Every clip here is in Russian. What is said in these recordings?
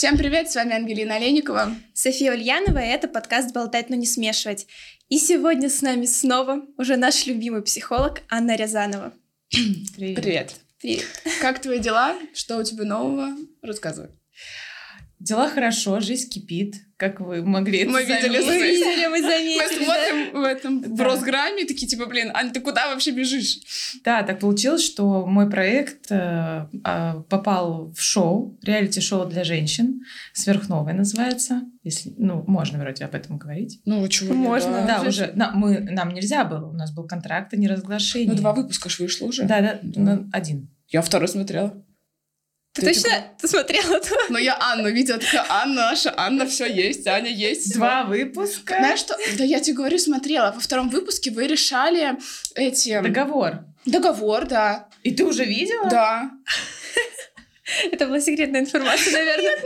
Всем привет, с вами Ангелина Олейникова. София Ульянова, и это подкаст «Болтать, но не смешивать». И сегодня с нами снова уже наш любимый психолог Анна Рязанова. Привет. Привет. Привет. Как твои дела? Что у тебя нового? Рассказывай. Дела хорошо, жизнь кипит, как вы могли Мы это видели, заметить. Мы видели, мы заметили. Мы смотрим в этом в Да. Росграме, такие типа, блин, Ань, ты куда вообще бежишь? Да, так получилось, что мой проект э, э, попал в шоу, реалити-шоу для женщин, «Сверхновая» называется. Если, ну, можно вроде об этом говорить. Ну, чего Можно. Да, уже уже, на- мы, нам нельзя было, у нас был контракт о неразглашении. Ну, два выпуска ж вышло уже. Да, да, Да. ну, один. Я второй смотрела. Ты, Ты точно ты смотрела это? Но я Анну видела, такая, Анна наша, Анна, все есть, Аня есть. всё». Два выпуска. Знаешь что? Да я тебе говорю, смотрела. Во втором выпуске вы решали эти... Договор. Договор, да. И ты уже видела? Да. Это была секретная информация, наверное.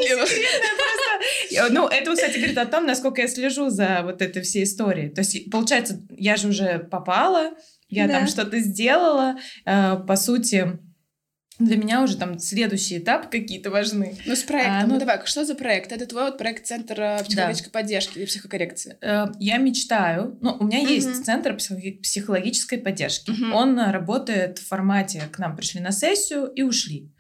Я- Ну, это, кстати, говорит о том, насколько я слежу за вот этой всей историей. То есть, получается, я же уже попала, я Да. там что-то сделала. Э, По сути, для меня уже там следующий этап какие-то важны. Ну, с проектом. А, ну, ну- давай, что за проект? Это твой вот проект Центра психологической поддержки или психокоррекции? Э, Я мечтаю, ну, у меня Мгм. есть центр психо- психологической поддержки. Мгм. Он э, работает в формате, к нам пришли на сессию и ушли.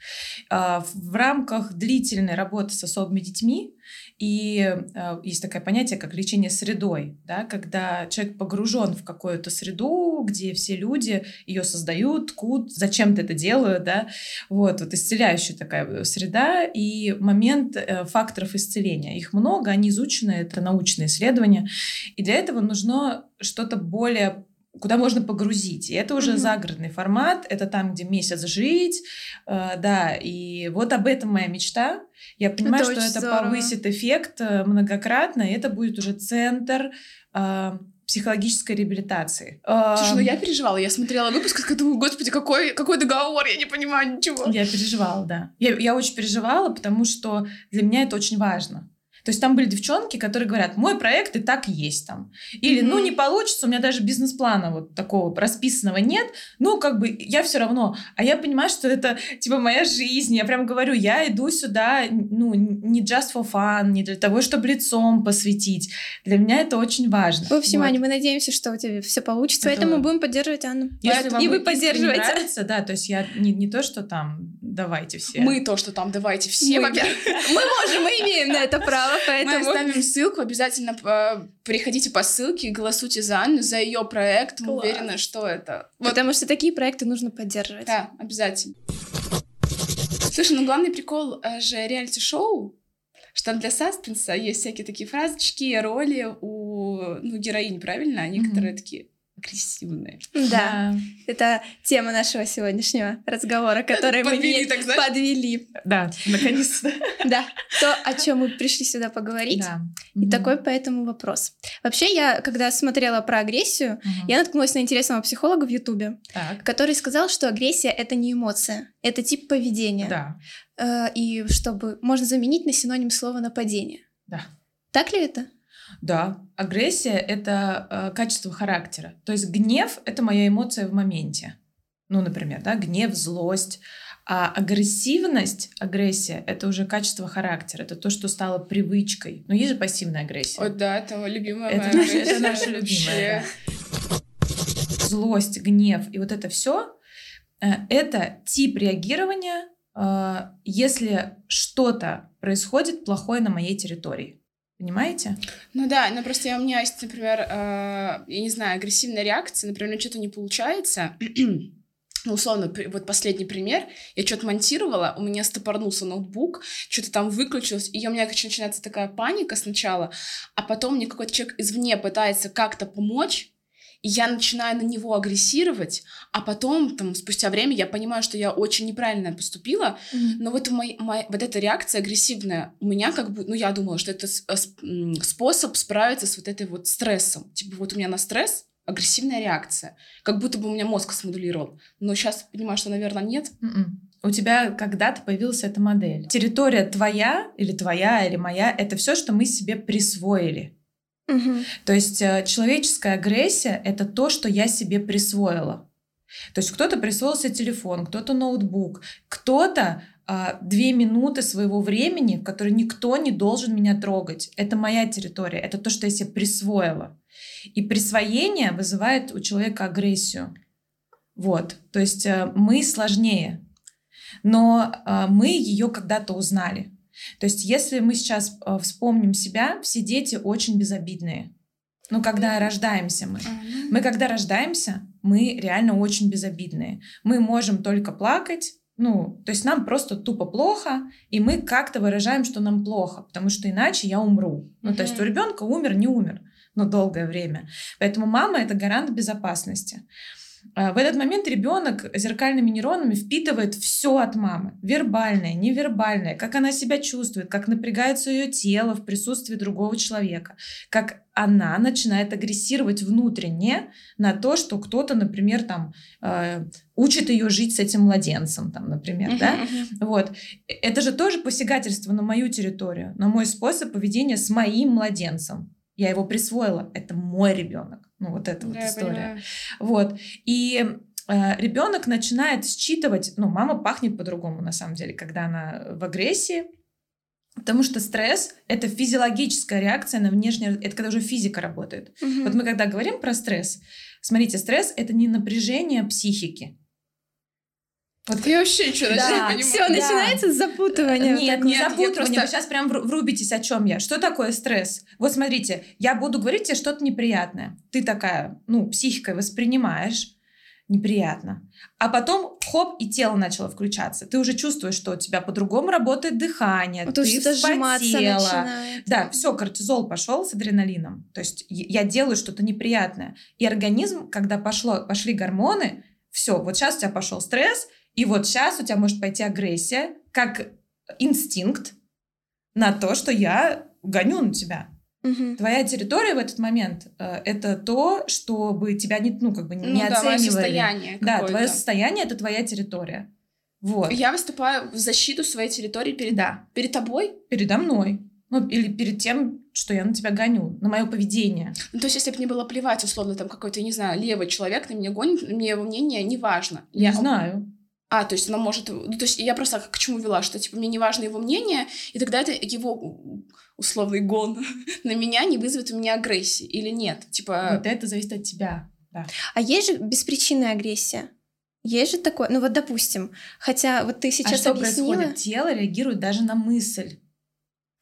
А, в рамках длительной работы с особыми детьми и э, есть такое понятие, как лечение средой, да, когда человек погружен в какую-то среду, где все люди ее создают, ткут, зачем-то это делают, да, вот, вот исцеляющая такая среда и момент э, факторов исцеления. Их много, они изучены, это научные исследования, и для этого нужно что-то более куда можно погрузить. И это уже Мгм. загородный формат, это там, где месяц жить, э, да, и вот об этом моя мечта. Я понимаю, Это что это здорово. повысит эффект э, многократно, и это будет уже центр э, психологической реабилитации. Слушай, ну я переживала, я смотрела выпуск, и думаю, господи, какой, какой договор, я не понимаю ничего. Я переживала, да. Я, я очень переживала, потому что для меня это очень важно. То есть там были девчонки, которые говорят, мой проект и так есть там. Или, ну, Мгм. не получится, у меня даже бизнес-плана вот такого расписанного нет. Ну, как бы, я все равно. А я понимаю, что это, типа, моя жизнь. Я прям говорю, я иду сюда, ну, не just for fun, не для того, чтобы лицом посвятить. Для меня это очень важно. В общем, Вот. Аня, мы надеемся, что у тебя все получится, Это- поэтому будем поддерживать Анну. Если вам и вы поддерживаете. нравится, да, то есть я не, не то, что там, давайте все. Мы то, что там, давайте все, Мы. Мы можем, мы имеем на это право, Мы поэтому... оставим ссылку, обязательно э, переходите по ссылке, голосуйте за Анну, за ее проект. Мы уверены, что это. Вот, Потому что такие проекты нужно поддерживать. да, обязательно. Слушай, ну главный прикол э, же реалити-шоу, что там для саспенса есть всякие такие фразочки, роли у ну, героинь, правильно? А некоторые такие агрессивные. Да, это тема нашего сегодняшнего разговора, который мы Подвели, не так знаешь? подвели. Да, наконец-то. Да, то, о чем мы пришли сюда поговорить. Да. И такой поэтому вопрос. Вообще, я, когда смотрела про агрессию, я наткнулась на интересного психолога в Ютубе, который сказал, что агрессия — это не эмоция, это тип поведения. Да, Э, И чтобы можно заменить на синоним слова нападение. да. Так ли это? Да, агрессия — это э, качество характера. То есть гнев — это моя эмоция в моменте. Ну, например, да, гнев, злость. А агрессивность, агрессия — это уже качество характера. Это то, что стало привычкой. Но есть же пассивная агрессия. Вот да, это любимая Это моя агрессия это наша любимая, Злость, гнев и вот это все это тип реагирования, э, если что-то происходит плохое на моей территории. Понимаете? Ну да, но просто я- у меня есть, например, э, я не знаю, агрессивная реакция, например, что-то не получается. Ну, условно, вот последний пример. Я что-то монтировала, у меня стопорнулся ноутбук, что-то там выключилось, и у меня короче, начинается такая паника сначала, а потом мне какой-то человек извне пытается как-то помочь, и я начинаю на него агрессировать, а потом, там, спустя время, я понимаю, что я очень неправильно поступила, но вот, мой, мой- вот эта реакция агрессивная у меня как бы, ну я думала, что это э, способ справиться с вот этой вот стрессом. Типа вот у меня на стресс агрессивная реакция, как будто бы у меня мозг смодулировал. Но сейчас понимаю, что, наверное, нет. М-м. У тебя когда-то появилась эта модель. Территория твоя или твоя или моя — это все, что мы себе присвоили. Мгм. То есть э, человеческая агрессия — это то, что я себе присвоила. То есть кто-то присвоил себе телефон, кто-то ноутбук, кто-то а, две минуты своего времени, в которые никто не должен меня трогать. Это моя территория, это то, что я себе присвоила. И присвоение вызывает у человека агрессию. Вот, то есть э, мы сложнее, но э, мы ее когда-то узнали. То есть если мы сейчас э, вспомним себя, все дети очень безобидные. Ну, когда рождаемся мы. Мы, когда рождаемся, мы реально очень безобидные. Мы можем только плакать, ну, то есть нам просто тупо плохо, и мы как-то выражаем, что нам плохо, потому что иначе я умру. Ну, mm-hmm. то есть у ребенка умер, не умер, но долгое время. Поэтому мама это гарант безопасности. А, в этот момент ребенок зеркальными нейронами впитывает все от мамы. Вербальное, невербальное, как она себя чувствует, как напрягается ее тело в присутствии другого человека, как она начинает агрессировать внутренне на то, что кто-то, например, там э, учит ее жить с этим младенцем, там, например, uh-huh, да, uh-huh. вот. Это же тоже посягательство на мою территорию, на мой способ поведения с моим младенцем. Я его присвоила, это мой ребенок. Ну, вот эта вот история. Вот. И э, ребенок начинает считывать, ну, мама пахнет по-другому, на самом деле, когда она в агрессии, Потому что стресс — это физиологическая реакция на внешнее... Это когда уже физика работает. Угу. Вот мы когда говорим про стресс, смотрите, стресс — это не напряжение психики. Вот я вообще ничего да, не понимаю. Все, да. начинается запутывание. Нет, не запутывание. Просто... Вы сейчас прям врубитесь, о чем я. Что такое стресс? Вот смотрите, я буду говорить тебе что-то неприятное. Ты такая, ну, психикой воспринимаешь неприятно. А потом, хоп, и тело начало включаться. Ты уже чувствуешь, что у тебя по-другому работает дыхание, вот ты вспотела. Да, все, кортизол пошел с адреналином. То есть я делаю что-то неприятное. И организм, когда пошло, пошли гормоны, все, вот сейчас у тебя пошел стресс, и вот сейчас у тебя может пойти агрессия, как инстинкт на то, что я гоню на тебя. Угу. Твоя территория в этот момент э, это то, чтобы тебя не, ну, как бы не ну, оценивали. Да, состояние да, твое состояние это твоя территория. Вот. Я выступаю в защиту своей территории перед, да. перед тобой? Передо мной. Ну, или перед тем, что я на тебя гоню, на мое поведение. Ну, то есть, если бы мне было плевать, условно, там какой-то, не знаю, левый человек на меня гонит, мне его мнение не важно. Не я... знаю. А, то есть она может... Ну, то есть я просто к чему вела, что, типа, мне не важно его мнение, и тогда это его условный гон на меня не вызовет у меня агрессии или нет. Типа... Вот это зависит от тебя. Да. А есть же беспричинная агрессия? Есть же такое, ну вот допустим, хотя вот ты сейчас а что объяснила... происходит? Тело реагирует даже на мысль.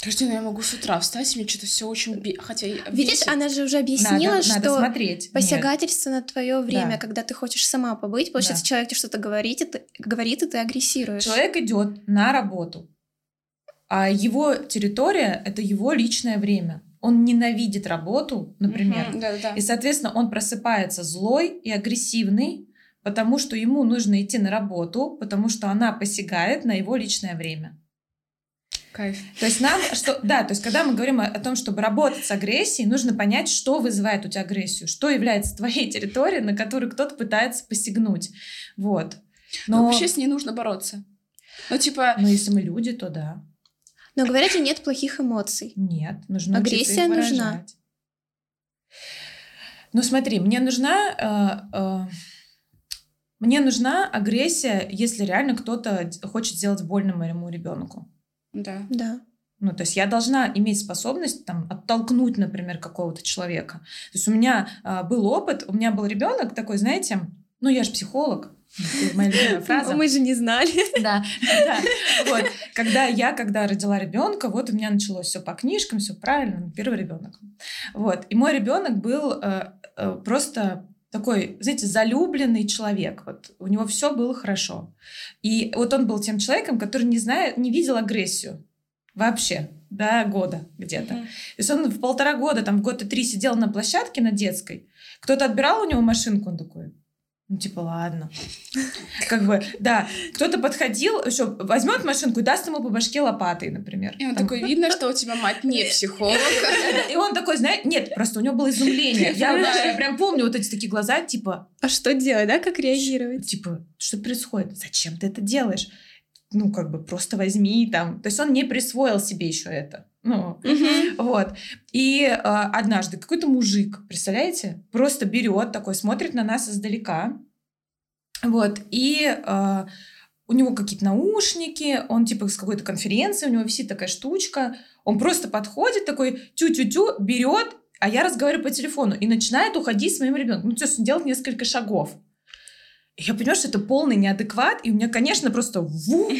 Подожди, ну я могу с утра встать, мне что-то все очень... Бе... Хотя Видишь, она же уже объяснила, надо, что надо смотреть. посягательство Нет. на твое время, да. когда ты хочешь сама побыть, получается, да. человек тебе что-то говорит, и ты, говорит, и ты агрессируешь. Человек идет на работу, а его территория — это его личное время. Он ненавидит работу, например, угу, да, да. и, соответственно, он просыпается злой и агрессивный, потому что ему нужно идти на работу, потому что она посягает на его личное время. Кайф. То есть нам, что, да, то есть когда мы говорим о, о том, чтобы работать с агрессией, нужно понять, что вызывает у тебя агрессию, что является твоей территорией, на которую кто-то пытается посягнуть. Вот. Но, Но вообще с ней нужно бороться. Ну, типа... Ну, если мы люди, то да. Но говорят же, нет плохих эмоций. Нет, нужно Агрессия нужна. Ну, смотри, мне нужна... Э, э, мне нужна агрессия, если реально кто-то хочет сделать больно моему ребенку. Да. Да. Ну, то есть я должна иметь способность там оттолкнуть, например, какого-то человека. То есть у меня э, был опыт, у меня был ребенок такой, знаете, ну я же психолог, моя любимая фраза. Мы же не знали. Да, да. Вот, когда я, когда родила ребенка, вот у меня началось все по книжкам, все правильно, первый ребенок. Вот, и мой ребенок был э, э, просто такой, знаете, залюбленный человек. Вот у него все было хорошо. И вот он был тем человеком, который не знает, не видел агрессию вообще до года где-то. Mm-hmm. То есть он в полтора года, там в год и три сидел на площадке на детской. Кто-то отбирал у него машинку, он такой, ну, типа, ладно. Как бы, да. Кто-то подходил, еще возьмет машинку и даст ему по башке лопатой, например. И он Там. такой, видно, что у тебя мать не психолог. И он такой, знаешь, нет, просто у него было изумление. Я, я прям помню вот эти такие глаза, типа... А что делать, да? Как реагировать? Типа, что происходит? Зачем ты это делаешь? Ну, как бы, просто возьми там. То есть он не присвоил себе еще это. Ну, угу. вот. И э, однажды какой-то мужик, представляете, просто берет такой, смотрит на нас издалека, вот, и э, у него какие-то наушники, он типа с какой-то конференции, у него висит такая штучка, он просто подходит такой, тю-тю-тю, берет, а я разговариваю по телефону и начинает уходить с моим ребенком. Ну, то есть он делает несколько шагов я понимаю, что это полный неадекват, и у меня, конечно, просто ву.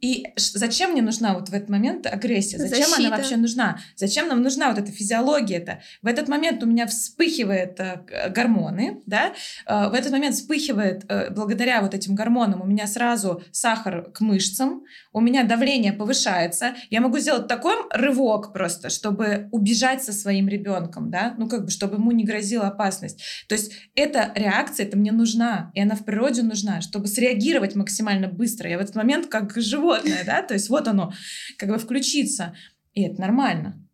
И зачем мне нужна вот в этот момент агрессия? Зачем Защита. она вообще нужна? Зачем нам нужна вот эта физиология-то? В этот момент у меня вспыхивает э, гормоны, да? Э, в этот момент вспыхивает, э, благодаря вот этим гормонам, у меня сразу сахар к мышцам, у меня давление повышается, я могу сделать такой рывок просто, чтобы убежать со своим ребенком, да? Ну, как бы, чтобы ему не грозила опасность. То есть эта реакция, это мне нужна, и она в природе нужна, чтобы среагировать максимально быстро. Я в этот момент как животное, да, то есть вот оно, как бы включиться. И это нормально.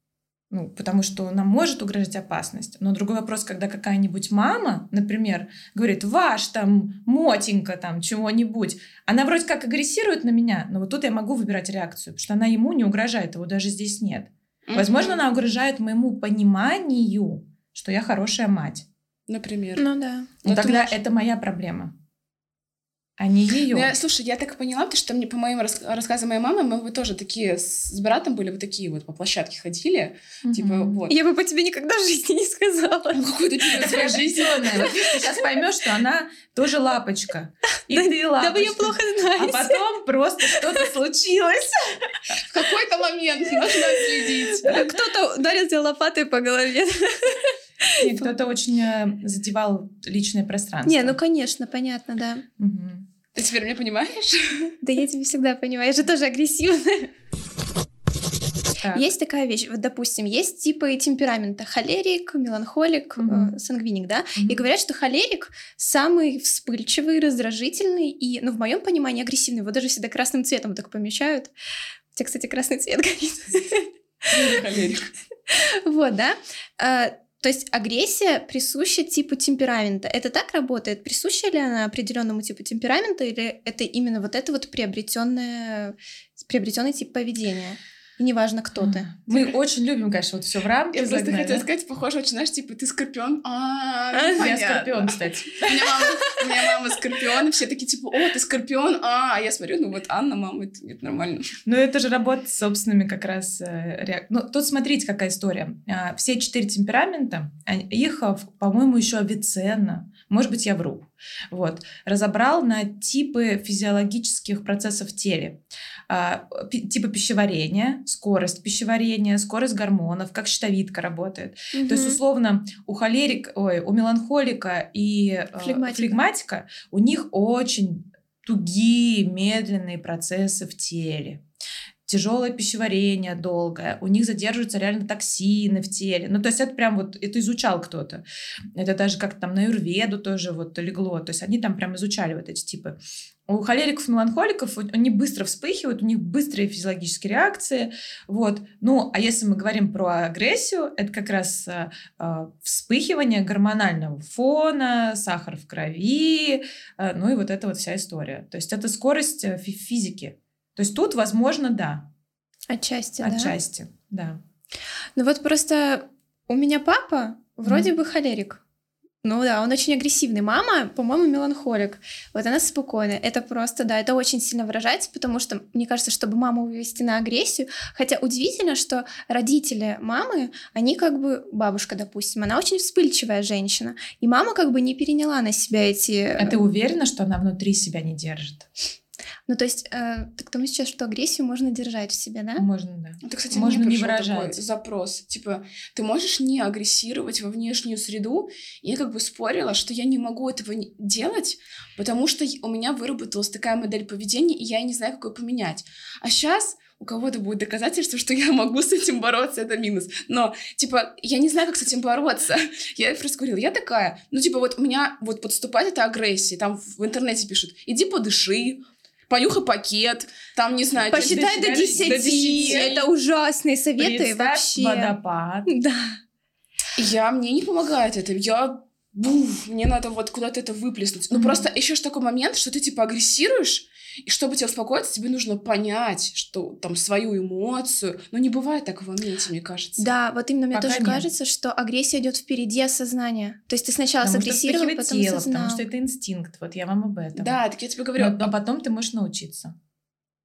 Ну, потому что нам может угрожать опасность. Но другой вопрос, когда какая-нибудь мама, например, говорит, ваш там мотенька там чего-нибудь, она вроде как агрессирует на меня, но вот тут я могу выбирать реакцию, потому что она ему не угрожает, его даже здесь нет. Возможно, она угрожает моему пониманию, что я хорошая мать. Например. Ну да. Но, тогда можешь... это моя проблема а не ее. Ну, я, слушай, я так поняла, потому что мне по моим рас рассказам моей мамы, мы вот тоже такие с, с братом были вот такие вот по площадке ходили, угу. типа вот. Я бы по тебе никогда в жизни не сказала. Ну, какой-то типа жизнь. Вот ты сейчас поймешь, что она тоже лапочка. И ты лапочка. Да вы ее плохо знаете. А потом просто что-то случилось. В какой-то момент нужно следить. Кто-то ударил тебя лопатой по голове. Нет, кто-то очень э, задевал личное пространство. Не, ну конечно, понятно, да. Угу. Ты теперь меня понимаешь? Да я тебя всегда понимаю, я же тоже агрессивная. Так. Есть такая вещь, вот, допустим, есть типы темперамента холерик, меланхолик, mm-hmm. э, сангвиник, да, mm-hmm. и говорят, что холерик самый вспыльчивый, раздражительный и, ну, в моем понимании, агрессивный. Его даже всегда красным цветом так помечают. У тебя, кстати, красный цвет горит. Холерик. Вот, да. То есть агрессия присуща типу темперамента. Это так работает? Присуща ли она определенному типу темперамента, или это именно вот это вот приобретенное, приобретенный тип поведения? И неважно, кто ты. Мы очень любим, конечно, вот все в рамки Я просто хотела сказать, похоже, очень, знаешь, типа, ты скорпион. А, я скорпион, кстати. У меня мама, скорпион, все такие, типа, о, ты скорпион, а, я смотрю, ну вот Анна, мама, это, нормально. Ну, это же работа с собственными как раз э, реак... Ну, тут смотрите, какая история. А, все четыре темперамента, их, по-моему, еще Авиценна, может быть, я вру, вот, разобрал на типы физиологических процессов в теле. А, типа пищеварения, скорость пищеварения, скорость гормонов, как щитовидка работает. Угу. То есть, условно, у холерик, ой, у меланхолика и э, флегматика. флегматика у них очень тугие, медленные процессы в теле тяжелое пищеварение долгое, у них задерживаются реально токсины в теле. Ну, то есть это прям вот, это изучал кто-то. Это даже как-то там на Юрведу тоже вот легло. То есть они там прям изучали вот эти типы. У холериков меланхоликов они быстро вспыхивают, у них быстрые физиологические реакции. Вот. Ну, а если мы говорим про агрессию, это как раз э, э вспыхивание гормонального фона, сахар в крови, э, ну и вот эта вот вся история. То есть это скорость э, физики. То есть тут, возможно, да. Отчасти, Отчасти, да. да. Ну вот просто у меня папа вроде mm. бы холерик. Ну да, он очень агрессивный. Мама, по-моему, меланхолик. Вот она спокойная. Это просто, да, это очень сильно выражается, потому что, мне кажется, чтобы маму вывести на агрессию, хотя удивительно, что родители мамы, они как бы, бабушка, допустим, она очень вспыльчивая женщина, и мама как бы не переняла на себя эти... А ты уверена, что она внутри себя не держит? Ну, то есть, э, ты к тому сейчас, что агрессию можно держать в себе, да? Можно, да. Это, кстати, можно не выражать. Такой запрос. Типа, ты можешь не агрессировать во внешнюю среду? И я как бы спорила, что я не могу этого делать, потому что у меня выработалась такая модель поведения, и я не знаю, какой поменять. А сейчас у кого-то будет доказательство, что я могу с этим бороться, это минус. Но, типа, я не знаю, как с этим бороться. Я просто говорила, я такая, ну, типа, вот у меня вот подступает эта агрессия, там в интернете пишут, иди подыши, понюхай пакет, там, не знаю... Посчитай до 10. до 10. Это ужасные советы Представь вообще. водопад. Да. Я, мне не помогает это. Я буф, мне надо вот куда-то это выплеснуть. Ну, Мгм. просто еще ж такой момент, что ты, типа, агрессируешь, и чтобы тебя успокоиться, тебе нужно понять, что там свою эмоцию. Но не бывает так в моменте, мне кажется. Да, вот именно мне Пока тоже нет. кажется, что агрессия идет впереди осознания. То есть ты сначала Потому что сагрессировал, потом тело, осознал. потому что это инстинкт. Вот я вам об этом. Да, так я тебе говорю, Но, но потом ты можешь научиться.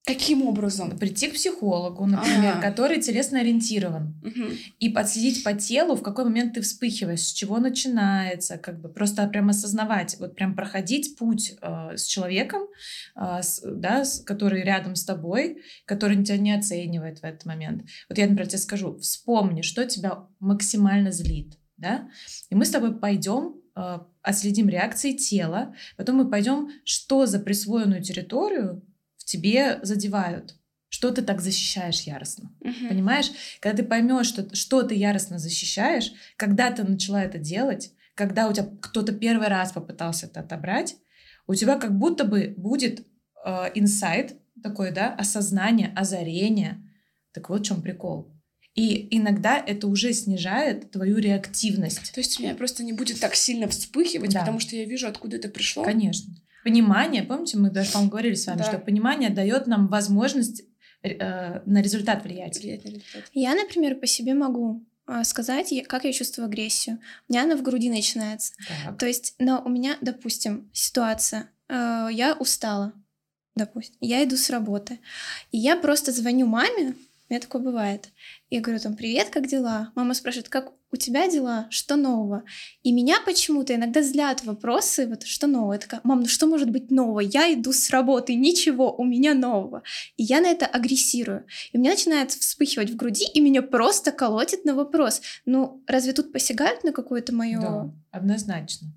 Каким образом? Прийти к психологу, например, Ага. который телесно ориентирован. Мгм. и подследить по телу, в какой момент ты вспыхиваешь, с чего начинается, как бы просто прям осознавать, вот прям проходить путь э, с человеком, э, с- да, с- который рядом с тобой, который тебя не оценивает в этот момент. Вот я, например, тебе скажу, вспомни, что тебя максимально злит, да, и мы с тобой пойдем э, отследим реакции тела, потом мы пойдем, что за присвоенную территорию в тебе задевают, что ты так защищаешь яростно. Мгм. Понимаешь, когда ты поймешь, что, что ты яростно защищаешь, когда ты начала это делать, когда у тебя кто-то первый раз попытался это отобрать, у тебя как будто бы будет э, инсайт такой, да, осознание, озарение. Так вот в чем прикол. И иногда это уже снижает твою реактивность. То есть у меня просто не будет так сильно вспыхивать, Да. потому что я вижу, откуда это пришло. Конечно. Понимание, помните, мы даже, по-моему, говорили с вами, Да. что понимание дает нам возможность э, на результат влиять. Влияет на результат. Я, например, по себе могу а, сказать, как я чувствую агрессию. У меня она в груди начинается. Так. То есть, но у меня, допустим, ситуация. э, я устала, допустим. Я иду с работы. И я просто звоню маме, у меня такое бывает. И говорю там, привет, как дела? Мама спрашивает, как у тебя дела? Что нового? И меня почему-то иногда злят вопросы, вот что нового? Я такая, мам, ну что может быть нового? Я иду с работы, ничего, у меня нового. И я на это агрессирую. И у меня начинает вспыхивать в груди, и меня просто колотит на вопрос. Ну, разве тут посягают на какое-то мое... Да, однозначно.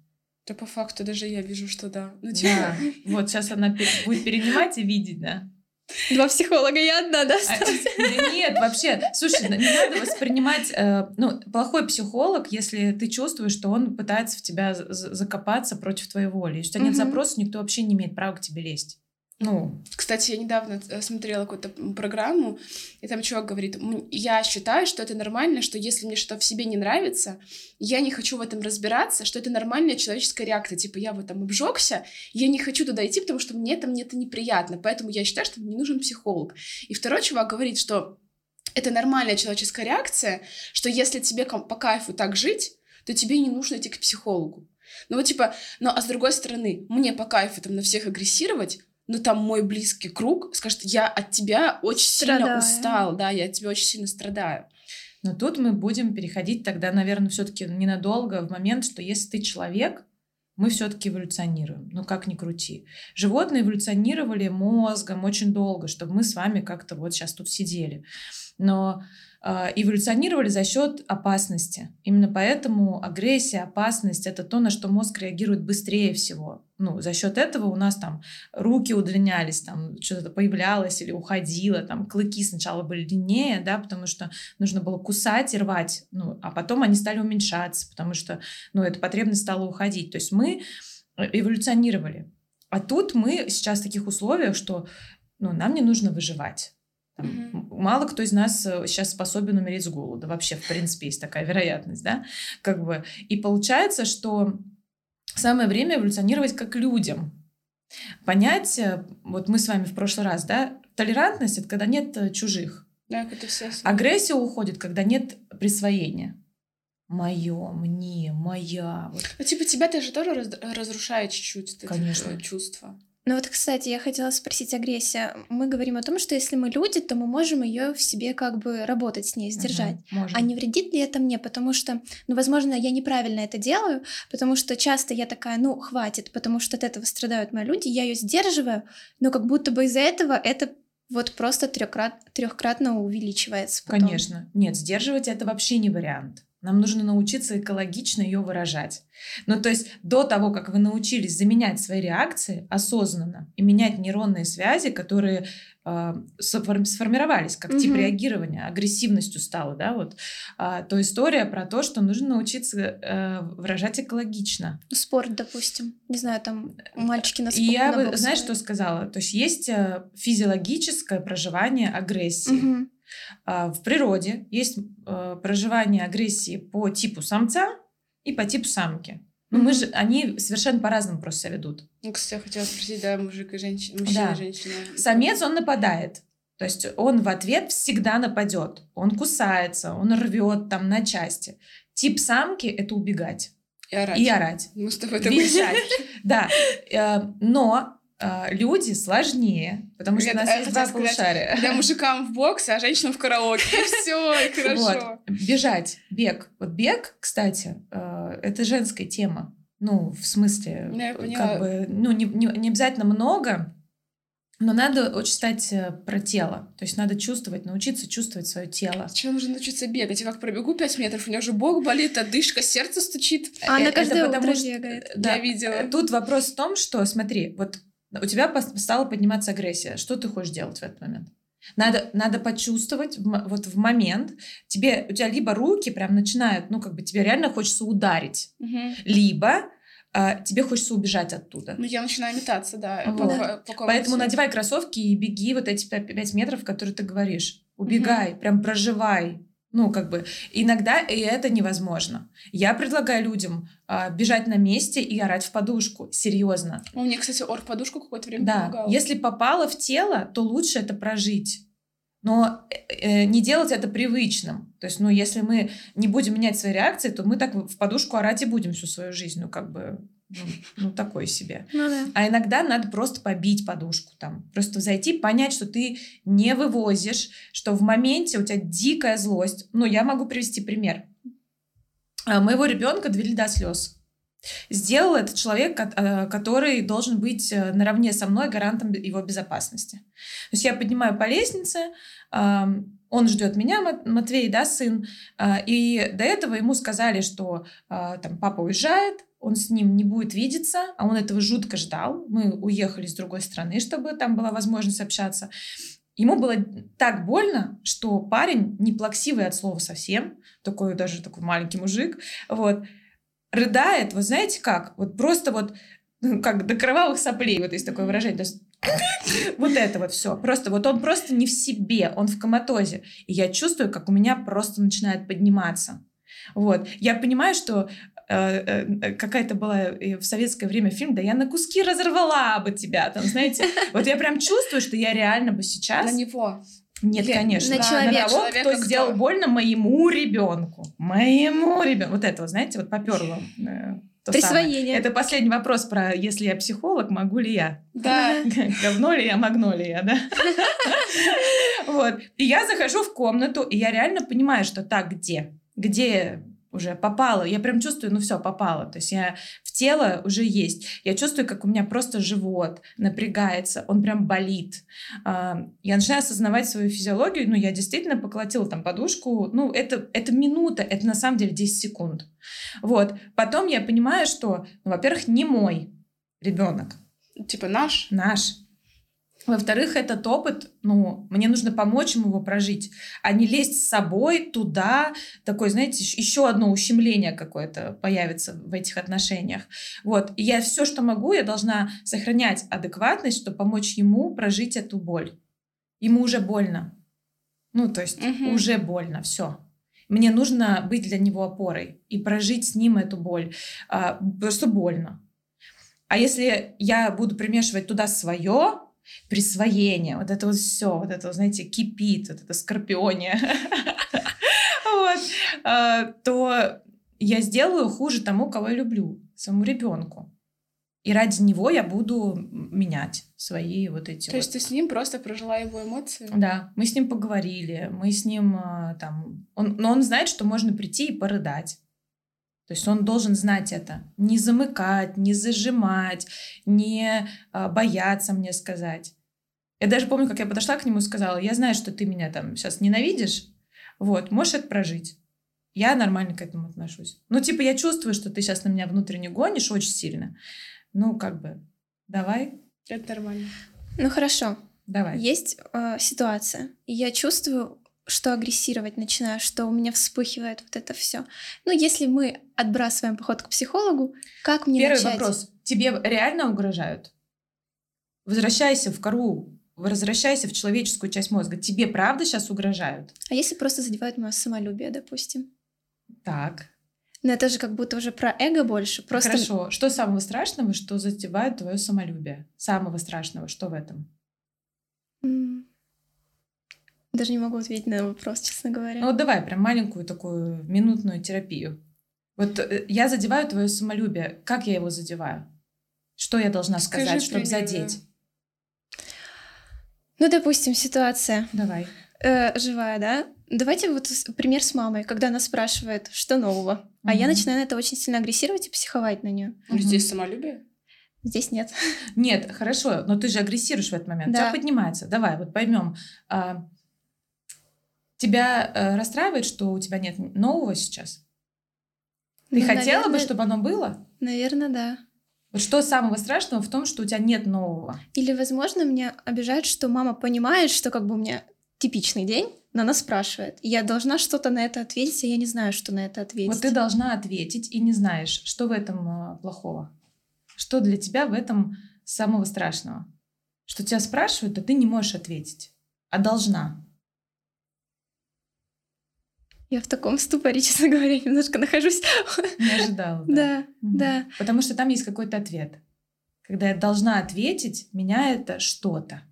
Да по факту даже я вижу, что да. Ну, Да. типа, Вот сейчас она будет перенимать и видеть, да. Два психолога, я одна, да? Да нет, вообще, слушай, не надо воспринимать, э, ну, плохой психолог, если ты чувствуешь, что он пытается в тебя закопаться против твоей воли. Тебя нет запроса, никто вообще не имеет права к тебе лезть. Ну, Кстати, я недавно э, смотрела какую-то программу, и там чувак говорит, «М, я считаю, что это нормально, что если мне что-то в себе не нравится, я не хочу в этом разбираться, что это нормальная человеческая реакция. Типа, я вот там обжегся, я не хочу туда идти, потому что мне там это неприятно, поэтому я считаю, что мне нужен психолог. И второй чувак говорит, что это нормальная человеческая реакция, что если тебе по кайфу так жить, то тебе не нужно идти к психологу. Ну вот типа, ну а с другой стороны, мне по кайфу там на всех агрессировать, но там мой близкий круг скажет, я от тебя очень сильно Страдаю. устал, да, я от тебя очень сильно страдаю. но тут мы будем переходить тогда, наверное, все-таки ненадолго в момент, что если ты человек, мы все-таки эволюционируем. Ну, как ни крути. Животные эволюционировали мозгом очень долго, чтобы мы с вами как-то вот сейчас тут сидели. Но эволюционировали за счет опасности. Именно поэтому агрессия, опасность это то, на что мозг реагирует быстрее всего. Ну, за счет этого у нас там руки удлинялись, там что-то появлялось или уходило, там клыки сначала были длиннее, да, потому что нужно было кусать и рвать, ну, а потом они стали уменьшаться, потому что, ну, эта потребность стала уходить. То есть мы э, эволюционировали. А тут мы сейчас в таких условиях, что ну, нам не нужно выживать. Там, м- Мало кто из нас э, сейчас способен умереть с голода. Вообще, в принципе, есть такая вероятность, да? Как бы. И получается, что самое время эволюционировать как людям. Понять, э, вот мы с вами в прошлый раз, да, толерантность — это когда нет э, чужих. Да, это все... Агрессия уходит, когда нет присвоения. Мое, мне, моя. Вот. Ну, типа, тебя-то же тоже раз- разрушает чуть-чуть вот эти Конечно. э, чувства. Ну вот, кстати, я хотела спросить агрессия. Мы говорим о том, что если мы люди, то мы можем ее в себе как бы работать с ней, сдержать. Мгм, можно. А не вредит ли это мне? Потому что, ну, возможно, я неправильно это делаю, потому что часто я такая, ну, хватит, потому что от этого страдают мои люди, я ее сдерживаю, но как будто бы из-за этого это вот просто трехкрат, трехкратно увеличивается. потом. Конечно. Нет, сдерживать это вообще не вариант. Нам нужно научиться экологично ее выражать. Ну, то есть до того, как вы научились заменять свои реакции осознанно и менять нейронные связи, которые э, сформировались как тип Мгм. реагирования, агрессивностью стало, да, вот, а, то история про то, что нужно научиться э, выражать экологично. Спорт, допустим. Не знаю, там мальчики на И спорт. я, на бокс знаешь, что сказала? То есть есть э, физиологическое проживание агрессии. Мгм. А, В природе есть э, проживание агрессии по типу самца и по типу самки. Ну, мы же, они совершенно по-разному просто себя ведут. Ну, кстати, я хотела спросить, да, мужик и женщина, мужчина Да. и женщина. Самец, он нападает. То есть он в ответ всегда нападет. Он кусается, он рвет там на части. Тип самки — это убегать И орать. и орать. Мы с тобой Визжать. Да. Э, Но люди сложнее, потому что у нас есть два полушария. Когда мужикам в бокс, а женщинам в караоке. Все, хорошо. Вот. Бежать, бег. Вот бег, кстати, э, это женская тема. Ну, в смысле, Да, я э, поняла. как бы, ну, не, не- не обязательно много, но надо очень стать э, про тело. То есть надо чувствовать, научиться чувствовать свое тело. Сначала нужно научиться бегать. Я как пробегу 5 метров, у меня уже бок болит, одышка, сердце стучит. А Э, она это каждое утро бегает. Да, Я видела. э, Тут вопрос в том, что, смотри, вот у тебя стала подниматься агрессия. Что ты хочешь делать в этот момент? Надо, надо почувствовать вот в момент. Тебе, у тебя либо руки прям начинают, ну, как бы тебе реально хочется ударить, Мгм. либо а, тебе хочется убежать оттуда. Ну, я начинаю метаться, да. Вот. по- по-. Поэтому надевай кроссовки и беги вот эти 5 метров, которые ты говоришь. Убегай, прям проживай. Ну, как бы, иногда и это невозможно. Я предлагаю людям а, бежать на месте и орать в подушку. Серьезно. У меня, кстати, орг подушку какое-то время Да, помогал. если попало в тело, то лучше это прожить. Но э, э, не делать это привычным. То есть, ну, если мы не будем менять свои реакции, то мы так в подушку орать и будем всю свою жизнь. Ну, как бы, ну, ну такое себе. Ну да. А иногда надо просто побить подушку там. Просто зайти, понять, что ты не вывозишь, что в моменте у тебя дикая злость. Ну, я могу привести пример. А, Моего ребенка довели до слез. Сделал этот человек, э, который должен быть э, наравне со мной гарантом его безопасности. То есть я поднимаю по лестнице, он ждет меня, Мат- Матвей, да, сын, а, и до этого ему сказали, что а, там папа уезжает, он с ним не будет видеться, а он этого жутко ждал. Мы уехали с другой страны, чтобы там была возможность общаться. Ему было так больно, что парень, не плаксивый от слова совсем, такой даже такой маленький мужик, вот, рыдает, вот знаете как, вот просто вот ну, как до кровавых соплей, вот есть такое выражение, то есть вот это вот все. Просто вот он просто не в себе, он в коматозе. И я чувствую, как у меня просто начинает подниматься. Вот. Я понимаю, что э, э, какая-то была э, в советское время фильм, да я на куски разорвала бы тебя, там, знаете. Вот я прям чувствую, что я реально бы сейчас... На него. Нет, Или конечно. на человека. того, Человека кто кто? сделал больно моему ребенку. Моему ребенку. Вот это, вот, знаете, вот поперло. То самое. Присвоение. Это последний вопрос про если я психолог, могу ли я? Да. Говно ли я, могно ли я, да? Вот. И я захожу в комнату, и я реально понимаю, что так, где? Где уже попало? Я прям чувствую, ну все, попало. То есть я в тело уже есть. Я чувствую, как у меня просто живот напрягается, он прям болит. А, Я начинаю осознавать свою физиологию, ну я действительно поколотила там подушку, ну это, это минута, это на самом деле 10 секунд. Вот. Потом я понимаю, что, ну, во-первых, не мой ребенок, Типа наш. наш. Во-вторых, этот опыт, ну, мне нужно помочь ему его прожить, а не лезть с собой туда, такое, знаете, еще одно ущемление какое-то появится в этих отношениях. Вот, и я все, что могу, я должна сохранять адекватность, чтобы помочь ему прожить эту боль. Ему уже больно. Ну, то есть Мгм. уже больно, все. Мне нужно быть для него опорой и прожить с ним эту боль, а, просто больно. А если я буду примешивать туда свое присвоение, вот это вот все, вот это, знаете, кипит, вот это скорпионе, а, то я сделаю хуже тому, кого я люблю, своему ребенку. И ради него я буду менять свои вот эти То вот есть ты с ним просто прожила его эмоции? да, мы с ним поговорили, мы с ним а, там, он, но он знает, что можно прийти и порыдать. То есть он должен знать это, не замыкать, не зажимать, не а, бояться мне сказать. Я даже помню, как я подошла к нему и сказала, я знаю, что ты меня там сейчас ненавидишь, вот, можешь это прожить. Я нормально к этому отношусь. Ну, типа, я чувствую, что ты сейчас на меня внутренне гонишь очень сильно. Ну, как бы, давай, Это нормально. Ну хорошо. давай. Есть э, ситуация, и я чувствую, что агрессировать начинаю, что у меня вспыхивает вот это все. Ну, если мы отбрасываем поход к психологу, как мне Первый начать? вопрос. Тебе реально угрожают? Возвращайся в кору, возвращайся в человеческую часть мозга. Тебе правда сейчас угрожают? А если просто задевают мое самолюбие, допустим? Так. Но это же как будто уже про эго больше. Просто... Хорошо. Что самого страшного, что задевает твое самолюбие? Самого страшного, что в этом? Даже не могу ответить на вопрос, честно говоря. Ну вот давай прям маленькую такую минутную терапию. Вот э, я задеваю твое самолюбие. Как я его задеваю? Что я должна Скажи сказать, чтобы примерно. задеть? Ну, допустим, ситуация Давай. э, живая, да? Давайте вот пример с мамой, когда она спрашивает, что нового. А я начинаю на это очень сильно агрессировать и психовать на нее. Ну, Здесь самолюбие. Здесь нет. Нет, хорошо, но ты же агрессируешь в этот момент. У Да. тебя поднимается. Давай, вот поймем. А, тебя э, расстраивает, что у тебя нет нового сейчас? Ты Ну, хотела бы, наверное- чтобы оно было? Наверное, да. Вот что самого страшного в том, что у тебя нет нового? Или, возможно, меня обижает, что мама понимает, что как бы у меня типичный день, но она спрашивает. И я должна что-то на это ответить, а я не знаю, что на это ответить. Вот ты должна ответить и не знаешь, что в этом э, плохого. Что для тебя в этом самого страшного? Что тебя спрашивают, а ты не можешь ответить, а должна. Я в таком ступоре, честно говоря, немножко нахожусь. Не ожидала. Да, да. Потому что там есть какой-то ответ. Когда я должна ответить, меня это что-то.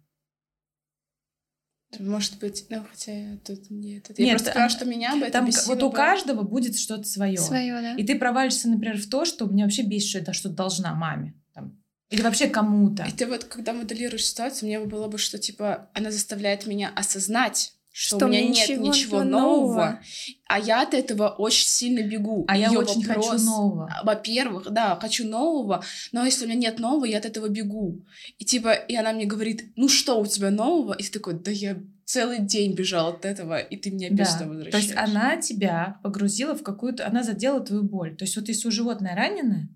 Может быть, ну хотя тут нет. Это Нет, я просто сказала, что меня бы это Там бесило вот у каждого будет что-то свое. Свое, да. И ты провалишься, например, в то, что меня вообще бесит, что я что-то должна маме. там. Или вообще кому-то. И ты вот, когда моделируешь ситуацию, мне было бы, что, типа, она заставляет меня осознать, что, Что у меня нет ничего ничего нового. нового, а я от этого очень сильно бегу. А я Её очень хочу вопрос- нового. а, Во-первых, да, хочу нового, но если у меня нет нового, я от этого бегу. И типа, и она мне говорит, ну что у тебя нового? И ты такой, да я целый день бежал от этого, и ты меня опять Да. сюда То возвращаешь. есть она тебя погрузила в какую-то... Она задела твою боль. То есть вот если у животное раненое,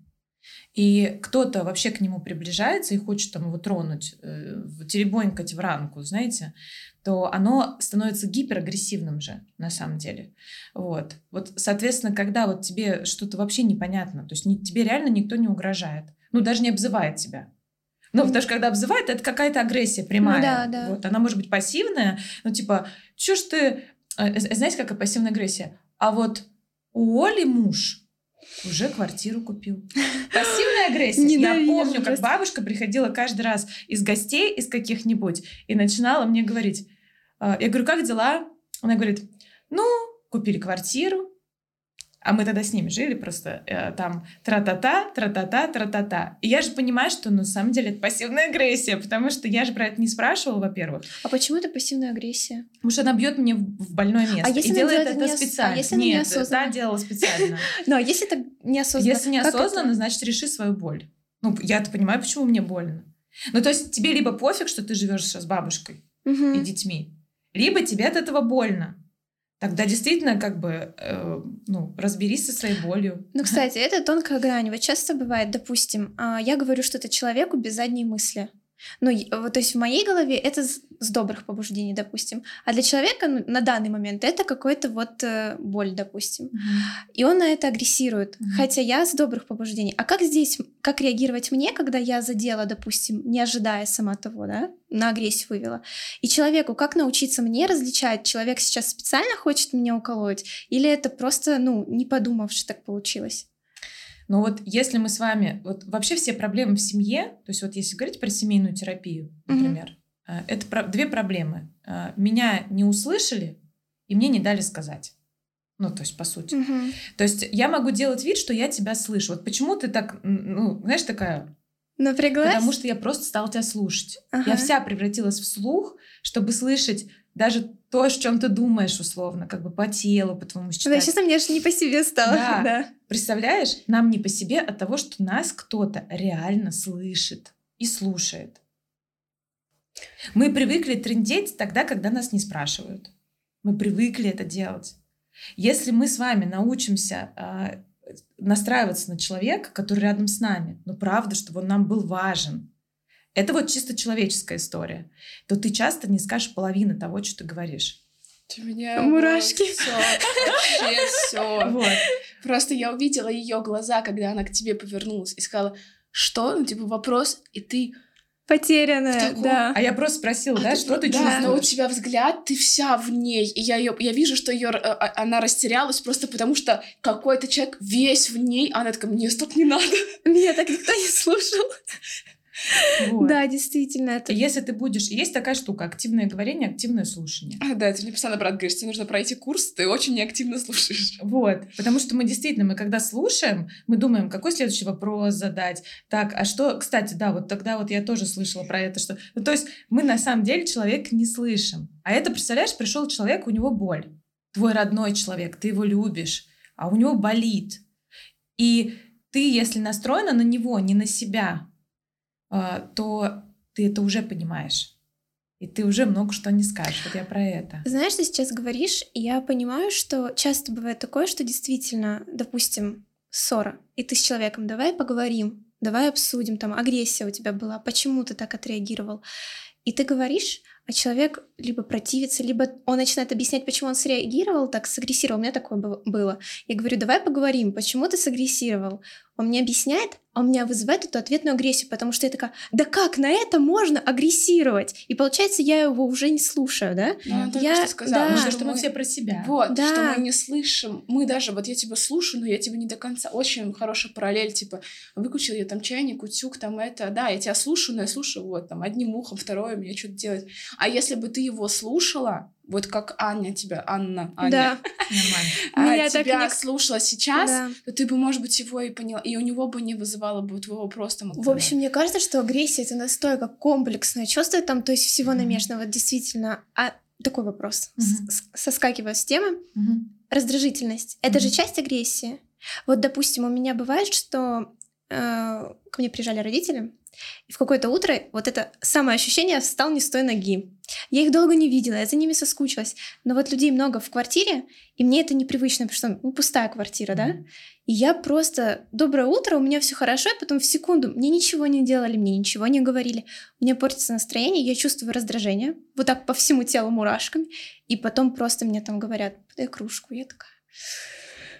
и кто-то вообще к нему приближается и хочет там его тронуть, э, теребонькать в ранку, знаете, то оно становится гиперагрессивным же, на самом деле. Вот. Вот, соответственно, когда вот тебе что-то вообще непонятно, то есть не- тебе реально никто не угрожает, ну, даже не обзывает тебя. Ну, потому что когда обзывает, это какая-то агрессия прямая. Ну да, да. Вот. Она может быть пассивная, ну, типа, чё ж ты... э, Знаете, какая пассивная агрессия? А вот у Оли муж уже квартиру купил. Пассивная агрессия. Я Ненавижу помню, как бабушка приходила каждый раз из гостей, из каких-нибудь, и начинала мне говорить. э, Я говорю, как дела? Она говорит, ну, купили квартиру, а мы тогда с ними жили просто э, там тра-та-та, тра-та-та, тра-та-та. И я же понимаю, что на самом деле это пассивная агрессия, потому что я же про это не спрашивала, во-первых. А почему это пассивная агрессия? Потому что она бьет мне в больное место. если и делает это неос- а специально. если она Нет, неосознанно? та делала специально. Ну, а если это неосознанно? Если неосознанно, значит, реши свою боль. Ну, я-то понимаю, почему мне больно. Ну, то есть тебе либо пофиг, что ты живешь с бабушкой и детьми, либо тебе от этого больно. Тогда действительно, как бы, э, ну, разберись со своей болью. Ну, кстати, это тонкая грань. Вот часто бывает, допустим, а, я говорю что-то человеку без задней мысли. Ну, то есть в моей голове это с добрых побуждений, допустим. А для человека ну, на данный момент это какой-то вот э, боль, допустим. И он на это агрессирует. Мгм. Хотя я с добрых побуждений. А как здесь, как реагировать мне, когда я задела, допустим, не ожидая сама того, да, на агрессию вывела? И человеку, как научиться мне различать, человек сейчас специально хочет меня уколоть, или это просто, ну, не подумавши так получилось? Но вот если мы с вами... Вот вообще все проблемы в семье, то есть вот если говорить про семейную терапию, например, э, это про- две проблемы. Э, Меня не услышали, и мне не дали сказать. Ну, то есть, по сути. Мгм. То есть я могу делать вид, что я тебя слышу. Вот почему ты так, ну, знаешь, такая... Напряглась? Потому что я просто стала тебя слушать. Ага. Я вся превратилась в слух, чтобы слышать даже то, о чем ты думаешь, условно, как бы по телу, по твоему Да, считать. сейчас мне аж не по себе стало. Да. Да. Представляешь, нам не по себе от того, что нас кто-то реально слышит и слушает. Мы привыкли трындеть тогда, когда нас не спрашивают. Мы привыкли это делать. Если мы с вами научимся а, настраиваться на человека, который рядом с нами, ну правда, чтобы он нам был важен, это вот чисто человеческая история, то ты часто не скажешь половины того, что ты говоришь. У меня Мурашки. Все, вообще все. Вот. Просто я увидела ее глаза, когда она к тебе повернулась и сказала, что? Ну, типа, вопрос, и ты Потерянная, да. А я просто спросила, да, что ты да, чувствуешь? но у тебя взгляд, ты вся в ней. И я, ее, я вижу, что ее, она растерялась просто потому, что какой-то человек весь в ней, а она такая, мне так не надо. Меня так никто не слушал. Вот. Да, действительно. Это... Если ты будешь... Есть такая штука, активное говорение, активное слушание. А, да, ты мне постоянно, брат, говоришь, тебе нужно пройти курс, ты очень неактивно слушаешь. Вот, потому что мы действительно, мы когда слушаем, мы думаем, какой следующий вопрос задать. Так, а что... Кстати, да, вот тогда вот я тоже слышала про это, что... Ну, то есть мы на самом деле человека не слышим. А это, представляешь, пришел человек, у него боль. Твой родной человек, ты его любишь, а у него болит. И ты, если настроена на него, не на себя, то ты это уже понимаешь. И ты уже много что не скажешь. Вот я про это. Знаешь, ты сейчас говоришь, и я понимаю, что часто бывает такое, что действительно, допустим, ссора, и ты с человеком, давай поговорим, давай обсудим, там, агрессия у тебя была, почему ты так отреагировал. И ты говоришь, а человек либо противится, либо он начинает объяснять, почему он среагировал так, сагрессировал. У меня такое было. Я говорю, давай поговорим, почему ты сагрессировал? Он мне объясняет, а у меня вызывает эту ответную агрессию, потому что я такая, да как на это можно агрессировать? И получается, я его уже не слушаю, да? Ну, я что сказала, да. что, что мы все про себя. Вот, да. что мы не слышим. Мы даже, вот я тебя слушаю, но я тебя не до конца. Очень хорошая параллель, типа, выключил я там чайник, утюг, там это, да, я тебя слушаю, но я слушаю вот там одним ухом, второе, мне что-то делать. А если бы ты его слушала, вот как Аня тебя, Анна, Аня, да. а тебя не... слушала сейчас, да. то ты бы, может быть, его и поняла, и у него бы не вызывало бы твоего просто. В общем, мне кажется, что агрессия это настолько комплексное чувство, там, то есть всего mm-hmm. намешано, вот действительно. А такой вопрос, mm-hmm. соскакивая с темы, mm-hmm. раздражительность, это mm-hmm. же часть агрессии. Вот, допустим, у меня бывает, что э, ко мне приезжали родители, и в какое-то утро вот это самое ощущение встал не с той ноги. Я их долго не видела, я за ними соскучилась. Но вот людей много в квартире, и мне это непривычно, потому что ну, пустая квартира, да? И я просто доброе утро, у меня все хорошо, и потом в секунду мне ничего не делали, мне ничего не говорили. У меня портится настроение, я чувствую раздражение, вот так по всему телу мурашками, и потом просто мне там говорят, подай кружку, я такая...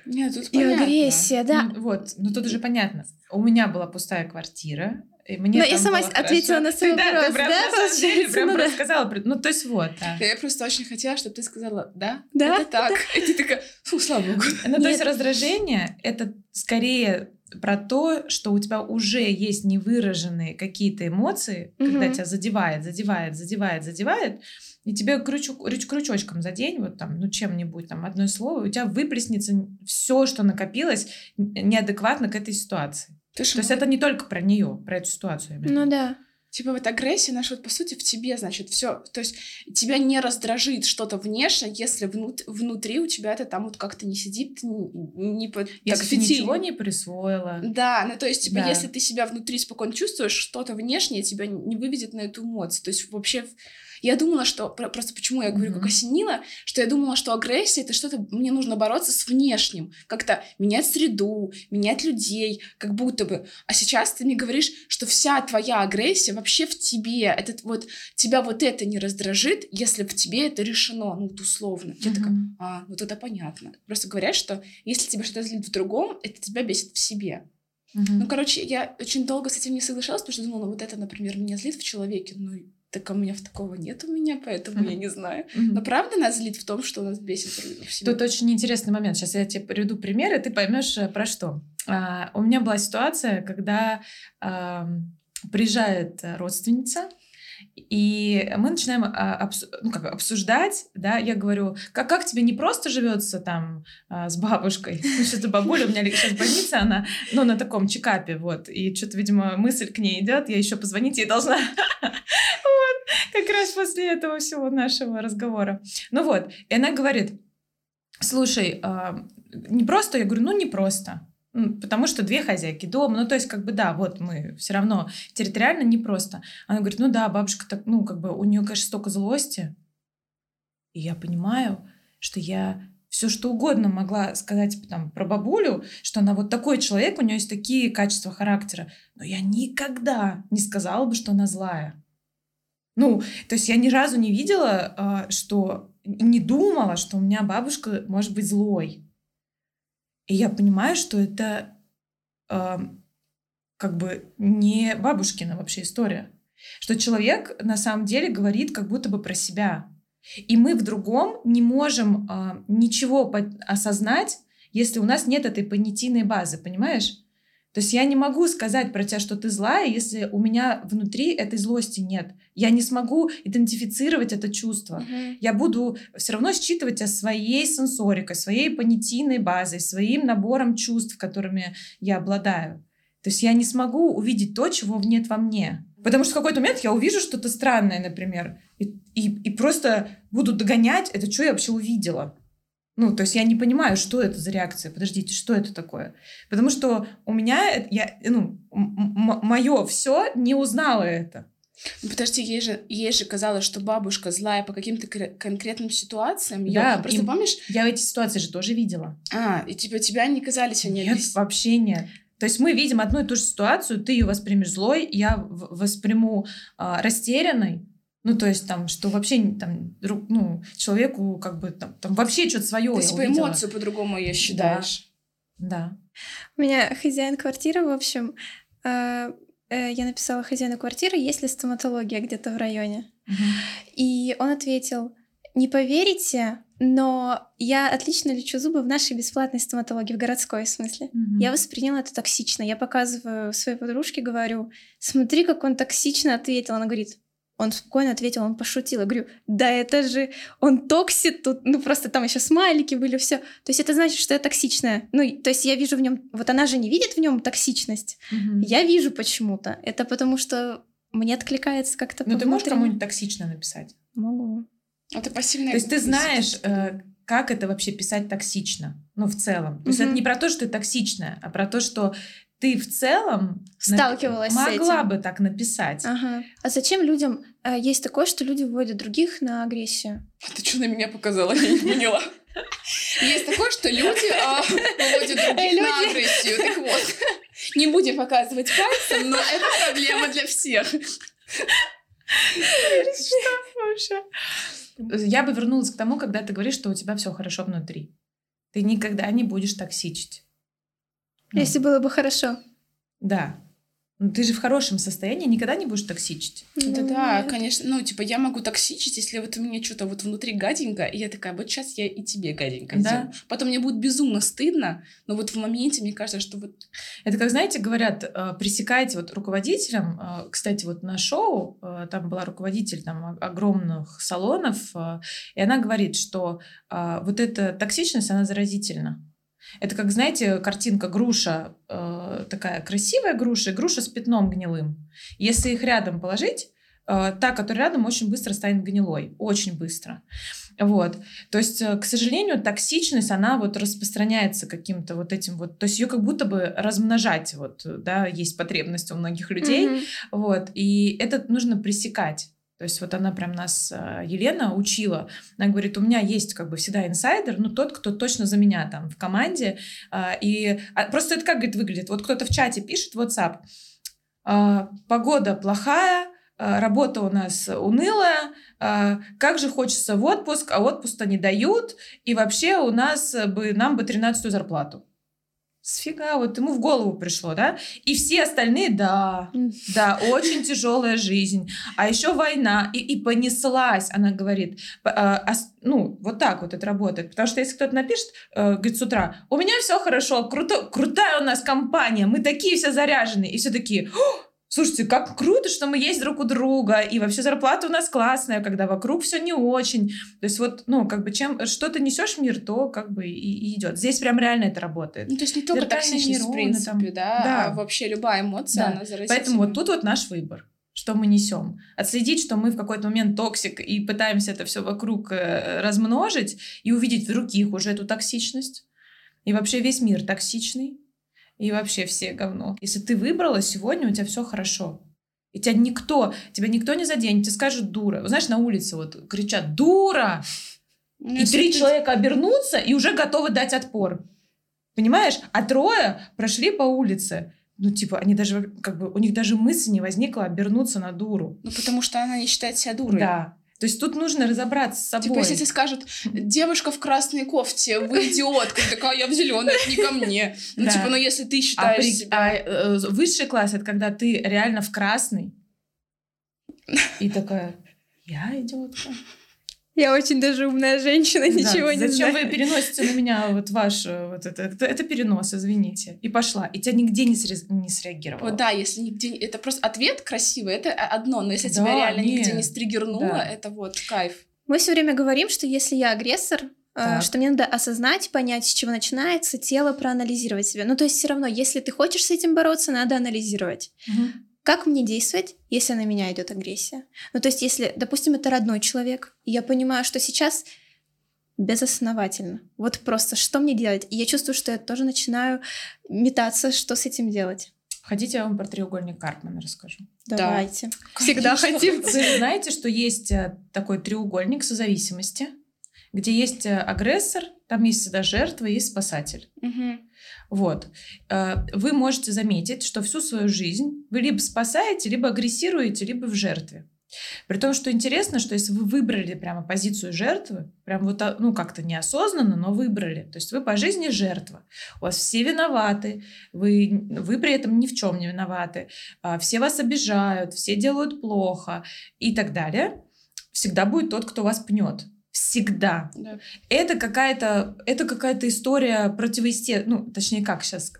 Нет, тут и понятно. агрессия, да. Ну, вот, ну тут уже понятно. У меня была пустая квартира, и мне Но я сама ответила хорошо. на свой ты, вопрос, да? Ты прям, да, на самом деле, прям ну, рассказала. Да. Ну, то есть вот. Да. Я просто очень хотела, чтобы ты сказала «да, да это так». Да. И ты такая «фу, слава богу». Ну, то есть раздражение — это скорее про то, что у тебя уже есть невыраженные какие-то эмоции, угу. когда тебя задевает, задевает, задевает, задевает, и тебе крючок, крючочком за день, вот там, ну, чем-нибудь, там, одно слово, у тебя выплеснется все, что накопилось неадекватно к этой ситуации. Ты То есть это не только про нее, про эту ситуацию. Ну да. Типа вот агрессия наша вот по сути в тебе, значит, все. То есть тебя не раздражит что-то внешне, если внут внутри у тебя это там вот как-то не сидит, не, не под... Если ты ничего не присвоила. Да, ну то есть, типа, да. если ты себя внутри спокойно чувствуешь, что-то внешнее тебя не выведет на эту эмоцию. То есть вообще я думала, что... Просто почему я говорю, mm-hmm. как осенило, что я думала, что агрессия — это что-то... Мне нужно бороться с внешним. Как-то менять среду, менять людей, как будто бы. А сейчас ты мне говоришь, что вся твоя агрессия вообще в тебе. Этот вот... Тебя вот это не раздражит, если в тебе это решено, ну, вот условно. Mm-hmm. Я такая, а, ну, тогда понятно. Просто говорят, что если тебя что-то злит в другом, это тебя бесит в себе. Mm-hmm. Ну, короче, я очень долго с этим не соглашалась, потому что думала, ну, вот это, например, меня злит в человеке, ну, так у меня в такого нет у меня, поэтому mm-hmm. я не знаю. Mm-hmm. Но правда нас злит в том, что у нас бесит в себе? Тут очень интересный момент. Сейчас я тебе приведу пример, и ты поймешь э, про что. А, у меня была ситуация, когда а, приезжает родственница, и мы начинаем а, ну, как, обсуждать, да, я говорю, как, как тебе не просто живется там а, с бабушкой, ну, что-то бабуля, у меня сейчас больница, она, ну, на таком чекапе, вот, и что-то, видимо, мысль к ней идет, я еще позвонить ей должна, вот, как раз после этого всего нашего разговора. Ну вот, и она говорит, слушай, а, не просто, я говорю, ну, не просто, Потому что две хозяйки дома, ну то есть как бы да, вот мы все равно территориально непросто. Она говорит, ну да, бабушка так, ну как бы у нее, конечно, столько злости. И я понимаю, что я все что угодно могла сказать там, про бабулю, что она вот такой человек, у нее есть такие качества характера, но я никогда не сказала бы, что она злая. Ну, то есть я ни разу не видела, а, что не думала, что у меня бабушка может быть злой. И я понимаю, что это э, как бы не бабушкина вообще история. Что человек на самом деле говорит как будто бы про себя. И мы в другом не можем э, ничего осознать, если у нас нет этой понятийной базы, понимаешь? То есть я не могу сказать про тебя, что ты злая, если у меня внутри этой злости нет. Я не смогу идентифицировать это чувство. Мгм. Я буду все равно считывать тебя своей сенсорикой, своей понятийной базой, своим набором чувств, которыми я обладаю. То есть я не смогу увидеть то, чего нет во мне. Потому что в какой-то момент я увижу что-то странное, например, и, и, и просто буду догонять, это что я вообще увидела. Ну, то есть я не понимаю, что это за реакция. Подождите, что это такое? Потому что у меня, э, я, ну, мое все не узнало это. Ну, подожди, ей же, ей же казалось, что бабушка злая по каким-то кр- конкретным ситуациям. Да, Я просто помнишь? Я эти ситуации же тоже видела. А, и типа тебя не казались они Нет, вообще нет. То есть мы видим одну и ту же ситуацию, ты ее воспримешь злой, я восприму а, растерянной. Ну, то есть там, что вообще там, ну, человеку как бы там, там вообще что-то свое Ты типа эмоцию по-другому ее считаешь. Да. У меня хозяин квартиры, в общем, э, э, я написала хозяину квартиры, есть ли стоматология где-то в районе. И он ответил, не поверите, но я отлично лечу зубы в нашей бесплатной стоматологии, в городской в смысле. Мгм. Я восприняла это токсично. Я показываю своей подружке, говорю, смотри, как он токсично ответил. Она говорит, он спокойно ответил, он пошутил. Я говорю, да это же он токсит тут, ну просто там еще смайлики были, все. То есть это значит, что я токсичная. Ну, то есть я вижу в нем, вот она же не видит в нем токсичность. Мгм. Я вижу почему-то. Это потому что мне откликается как-то Ну, ты можешь кому-нибудь токсично написать? Могу. Это пассивная То есть ты знаешь, э, как это вообще писать токсично, ну, в целом. То есть это не про то, что ты токсичная, а про то, что ты в целом напи- Сталкивалась с могла этим. бы так написать. Ага. А зачем людям... э, есть такое, что люди вводят других на агрессию. Ты что на меня показала? Я не поняла. Есть такое, что люди а, выводят других на агрессию. Так вот, не будем показывать пальцем, но это проблема для всех. Я бы вернулась к тому, когда ты говоришь, что у тебя все хорошо внутри. Ты никогда не будешь токсичить. Ну, Если было бы хорошо. Да. Ну, ты же в хорошем состоянии никогда не будешь токсичить. Да, Ну, да, нет. конечно. Ну, типа, я могу токсичить, если вот у меня что-то вот внутри гаденько, и я такая, вот сейчас я и тебе гаденько Да. сделаю. Потом мне будет безумно стыдно, но вот в моменте мне кажется, что вот Это как, знаете, говорят, э, пресекайте вот руководителям. э, Кстати, вот на шоу э, там была руководитель там огромных салонов, и она говорит, что вот эта токсичность, она заразительна. Это как, знаете, картинка груша, э, такая красивая груша, и груша с пятном гнилым. Если их рядом положить, э, та, которая рядом, очень быстро станет гнилой. Очень быстро. Вот. То есть, э, к сожалению, токсичность, она вот распространяется каким-то вот этим вот, то есть ее как будто бы размножать, вот, да, есть потребность у многих людей, Мгм. вот, и это нужно пресекать. То есть вот она прям нас, э, Елена, учила. Она говорит, у меня есть как бы всегда инсайдер, ну тот, кто точно за меня там в команде. а, И а, просто это как, говорит, выглядит? Вот кто-то в чате пишет, WhatsApp, а, погода плохая, а, работа у нас унылая, а, как же хочется в отпуск, а отпуска не дают, и вообще у нас бы, нам бы 13 зарплату. Сфига, вот ему в голову пришло, да? И все остальные, да, да, очень тяжелая жизнь. А еще война. И, и понеслась, она говорит. А, ну, вот так вот это работает. Потому что если кто-то напишет, э, говорит, с утра, у меня все хорошо, круто, крутая у нас компания, мы такие все заряженные. И все такие, «О, слушайте, как круто, что мы есть друг у друга. И вообще зарплата у нас классная, когда вокруг все не очень. То есть вот, ну, как бы чем, что ты несешь в мир, то как бы и, и идет. Здесь прям реально это работает. Ну, то есть не только токсичность, в принципе, там. да, Да. а вообще любая эмоция, Да. она заразительна. Поэтому вот тут вот наш выбор что мы несем. Отследить, что мы в какой-то момент toxic и пытаемся это все вокруг э, размножить и увидеть в других уже эту токсичность. И вообще весь мир токсичный. И вообще все говно. Если ты выбрала сегодня, у тебя все хорошо. И тебя никто, тебя никто не заденет, тебе скажут дура. Знаешь, на улице вот кричат «дура!» Ну, И три ты- человека обернутся и уже готовы дать отпор. Понимаешь? А трое прошли по улице. Ну, типа, они даже, как бы, у них даже мысли не возникла обернуться на дуру. Ну, потому что она не считает себя дурой. Да. То есть тут нужно разобраться с собой. Типа, если тебе скажут, девушка в красной кофте, вы идиотка, такая, я в зеленой, это не ко мне. Ну, типа, ну, если ты а, считаешь себя... а, э, высший класс это когда ты реально в красный, И такая, я идиотка. Я очень даже умная женщина, ничего Да, не Зачем знаю. вы переносите на меня вот ваш э, вот это, это, это перенос, извините. И пошла. И тебя нигде не, срез- не среагировала. Вот да, если нигде... не- Это просто ответ красивый, это одно, но если тебя Да, реально нигде не. стригернуло, Да. это вот кайф. Мы все время говорим, что если я агрессор, э, Так. что мне надо осознать, понять, с чего начинается, тело проанализировать себя. Ну, то есть все равно, если ты хочешь с этим бороться, надо анализировать. Мгм. Как мне действовать, если на меня идет агрессия? Ну, то есть, если, допустим, это родной человек, и я понимаю, что сейчас безосновательно. Вот просто что мне делать? И я чувствую, что я тоже начинаю метаться, что с этим делать. Хотите, я вам про треугольник Карпмана расскажу? Да. Давайте. Всегда Конечно. хотим. Вы знаете, что есть э, такой треугольник созависимости, где есть э, агрессор, там есть всегда жертва, есть спасатель. Мгм. Вот. Э, Вы можете заметить, что всю свою жизнь вы либо спасаете, либо агрессируете, либо в жертве. При том, что интересно, что если вы выбрали прямо позицию жертвы, прям вот, а, ну, как-то неосознанно, но выбрали, то есть вы по жизни жертва, у вас все виноваты, вы, вы при этом ни в чем не виноваты, а, все вас обижают, все делают плохо и так далее, всегда будет тот, кто вас пнет. Всегда Да. это какая-то это какая-то история противоесте... ну точнее как сейчас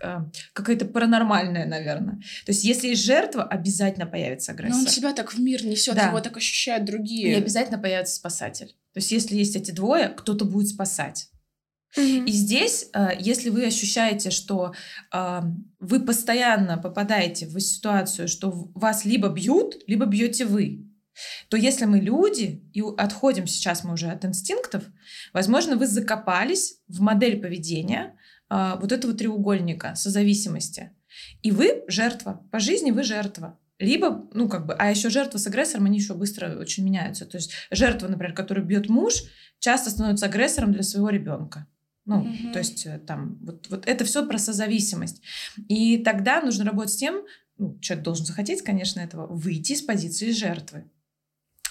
какая-то паранормальная наверное то есть если есть жертва обязательно появится Но агрессор он тебя так в мир несет, Да. его так ощущают и другие. обязательно появится спасатель то есть если есть эти двое кто-то будет спасать Мгм. и здесь, э, если вы ощущаете, что э, вы постоянно попадаете в ситуацию, что вас либо бьют, либо бьете вы, то если мы люди и отходим сейчас мы уже от инстинктов, возможно, вы закопались в модель поведения э, вот этого треугольника созависимости. И вы жертва. По жизни вы жертва. Либо, ну, как бы, а еще жертва с агрессором, они еще быстро очень меняются. То есть жертва, например, которую бьет муж, часто становится агрессором для своего ребенка. Ну, Мгм. то есть э, там вот, вот это все про созависимость. И тогда нужно работать с тем, ну, человек должен захотеть, конечно, этого, выйти из позиции жертвы.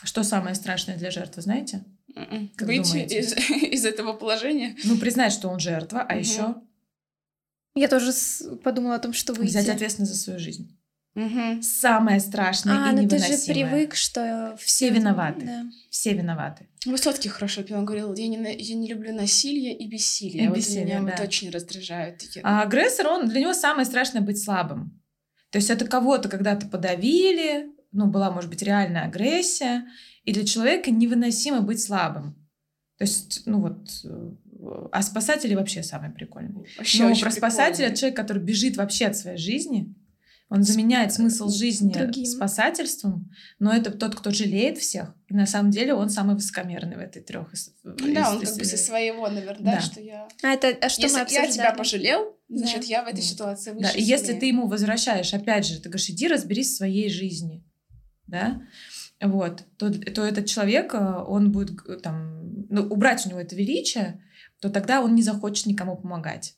Что самое страшное для жертвы, знаете? Мгм. Как Выйти думаете? из, из этого положения. Ну, признать, что он жертва, а Мгм. еще Я тоже с- подумала о том, что выйти. взять ответственность за свою жизнь. Мгм. Самое страшное А, и ну ты же невыносимое. привык, что Все всё- виноваты. Да. Все виноваты. Высоцкий хорошо пел, он говорил, я не, я не люблю насилие и бессилие. И вот бессилие, меня вот да. очень раздражают такие. А агрессор, он для него самое страшное быть слабым. То есть это кого-то когда-то подавили, ну, была, может быть, реальная агрессия, и для человека невыносимо быть слабым. То есть, ну вот, э, а спасатели вообще самые прикольные. Вообще Ну, очень про спасателя, человек, который бежит вообще от своей жизни, он заменяет смысл жизни Другим. спасательством, но это тот, кто жалеет всех. И на самом деле он самый высокомерный в этой трех. Да, он как бы со своего, наверное, да, Да. что я... А это а что если мы я тебя обсуждали? пожалел, значит, Да. я в этой ситуации выше Да, и если ты ему возвращаешь, опять же, ты говоришь, иди разберись в своей жизни, да, вот, то, то этот человек, э, он будет там, ну, убрать у него это величие, то тогда он не захочет никому помогать.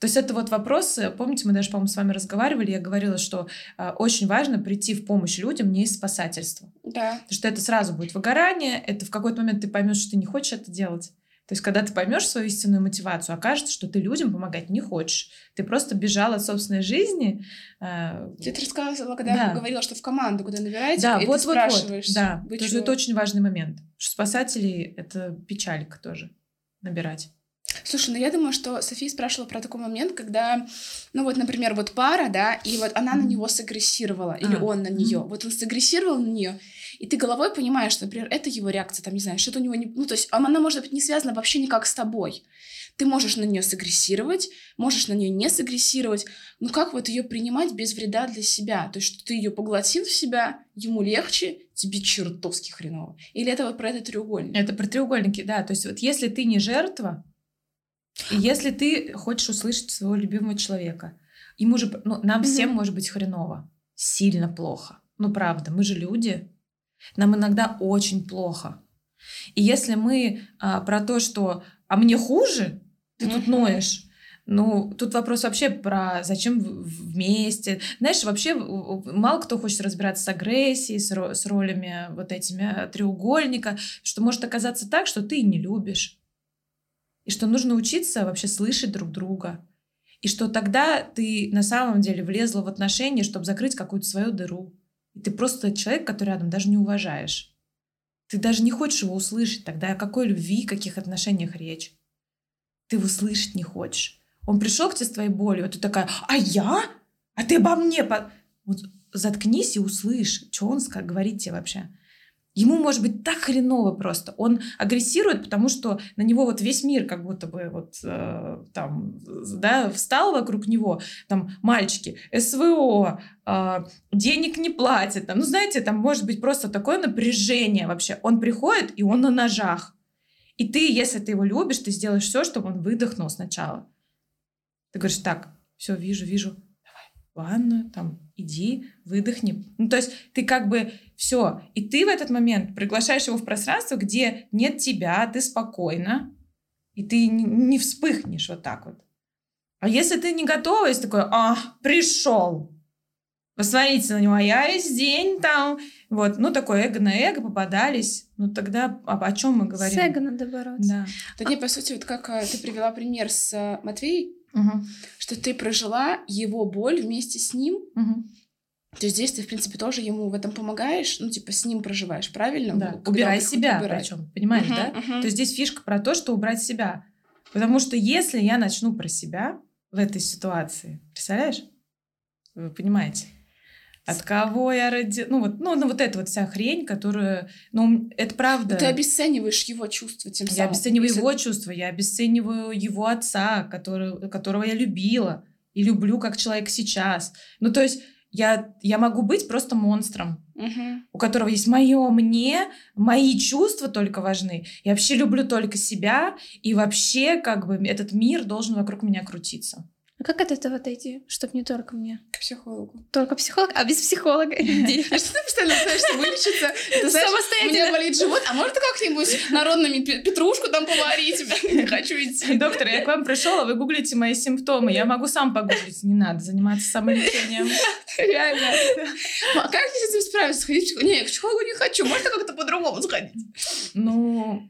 То есть это вот вопрос, э, помните, мы даже, по-моему, с вами разговаривали, я говорила, что э, очень важно прийти в помощь людям не из спасательства. Да. Потому что это сразу будет выгорание, это в какой-то момент ты поймешь, что ты не хочешь это делать. То есть, когда ты поймешь свою истинную мотивацию, окажется, что ты людям помогать не хочешь. Ты просто бежал от собственной жизни. э, Ты это рассказывала, когда Да. я говорила, что в команду, когда набираете, да, и вот, ты вот, вот. спрашиваешь, Да, вы тоже это очень важный момент. Что спасатели — это печалька тоже набирать. Слушай, ну я думаю, что София спрашивала про такой момент, когда, ну вот, например, вот пара, да, и вот она на Мгм. него сагрессировала, или А, он на нее. мгм. Вот он сагрессировал на нее, и ты головой понимаешь, что, например, это его реакция, там, не знаю, что-то у него не... Ну, то есть она может быть не связана вообще никак с тобой. Ты можешь на нее сагрессировать, можешь на нее не сагрессировать, но как вот ее принимать без вреда для себя? То есть, что ты ее поглотил в себя, ему легче, тебе чертовски хреново. Или это вот про этот треугольник? Это про треугольники, да. То есть вот если ты не жертва, и если ты хочешь услышать своего любимого человека, ему же, ну, нам Мгм. всем может быть хреново, сильно плохо. Ну, правда, мы же люди, нам иногда очень плохо. И если мы а, про то, что «а мне хуже», ты тут Мгм. ноешь, ну, тут вопрос вообще про зачем вместе. Знаешь, вообще мало кто хочет разбираться с агрессией, с, ро- с ролями вот этими э, треугольника, что может оказаться так, что ты не любишь. И что нужно учиться вообще слышать друг друга. И что тогда ты на самом деле влезла в отношения, чтобы закрыть какую-то свою дыру. И ты просто человек, который рядом даже не уважаешь. Ты даже не хочешь его услышать тогда, о какой любви, каких отношениях речь. Ты его слышать не хочешь. Он пришел к тебе с твоей болью, а ты такая, а я? А ты обо мне? Вот заткнись и услышь, что он говорит тебе вообще. Ему может быть так хреново просто. Он агрессирует, потому что на него вот весь мир как будто бы вот э, там, да, встал вокруг него. Там мальчики, СВО, э, денег не платят. Там, ну, знаете, там может быть просто такое напряжение вообще. Он приходит, и он на ножах. И ты, если ты его любишь, ты сделаешь все, чтобы он выдохнул сначала. Ты говоришь, так, все, вижу, вижу, ванную, там, иди, выдохни. Ну, то есть ты как бы все. И ты в этот момент приглашаешь его в пространство, где нет тебя, ты спокойно, и ты не вспыхнешь вот так вот. А если ты не готова, если такой, а, пришел, посмотрите на него, а я весь день там, вот, ну, такое эго на эго попадались, ну, тогда о, о чем мы говорим? С эго надо бороться. Да. Да не, по сути, вот как э, ты привела пример с э, Матвеем, Угу. что ты прожила его боль вместе с ним. Угу. То есть здесь ты, в принципе, тоже ему в этом помогаешь, ну, типа, с ним проживаешь, правильно? Да, Когда убирай себя, причем, понимаешь, Мгм, да? мгм. То есть здесь фишка про то, что убрать себя. Потому что если я начну про себя в этой ситуации, представляешь? Вы понимаете? От кого я ради... Ну вот, ну, ну, вот эта вот вся хрень, которую... Ну, это правда. Ты обесцениваешь его чувства тем Я самым. обесцениваю Если- его чувства, я обесцениваю его отца, который, которого я любила и люблю как человек сейчас. Ну, то есть я, я могу быть просто монстром, Мгм. у которого есть мое мне, мои чувства только важны. Я вообще люблю только себя, и вообще как бы этот мир должен вокруг меня крутиться. А как от этого отойти, чтобы не только мне? К психологу. Только психолог, а без психолога? А что ты постоянно пытаешься вылечиться? Ты Самостоятельно. меня болит живот, а может как-нибудь народными пе- петрушку там поварить? Не хочу идти. Доктор, я к вам пришел, а вы гуглите мои симптомы. Я могу сам погуглить, не надо заниматься самолечением. Реально. А как мне с этим справиться? Сходить к психологу? Не, к психологу не хочу. Можно как-то по-другому сходить? Ну,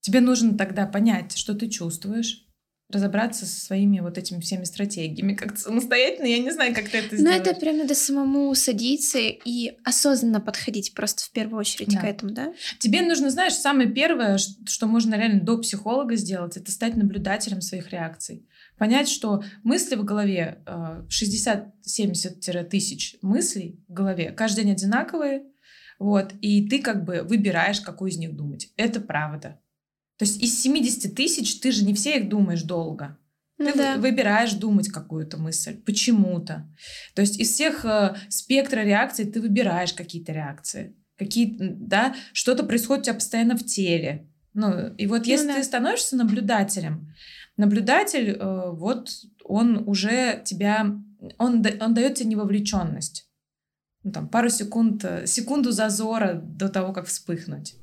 тебе нужно тогда понять, что ты чувствуешь, разобраться со своими вот этими всеми стратегиями. Как-то самостоятельно, я не знаю, как ты это Ну, сделаешь. это прям надо самому садиться и осознанно подходить просто в первую очередь Да. к этому, да? Тебе нужно, знаешь, самое первое, что можно реально до психолога сделать, это стать наблюдателем своих реакций. Понять, что мысли в голове, э, 60-70 тысяч мыслей в голове, каждый день одинаковые, вот, и ты как бы выбираешь, какую из них думать. Это правда. То есть из 70 тысяч ты же не все их думаешь долго. Ну Ты да. вы- выбираешь думать какую-то мысль почему-то. То есть из всех э, спектра реакций ты выбираешь какие-то реакции. Какие, да, что-то происходит у тебя постоянно в теле. Ну, и вот Ну если да. ты становишься наблюдателем, наблюдатель, э, вот он уже тебя, он, он дает тебе невовлеченность. Ну, там, пару секунд, э, секунду зазора до того, как вспыхнуть.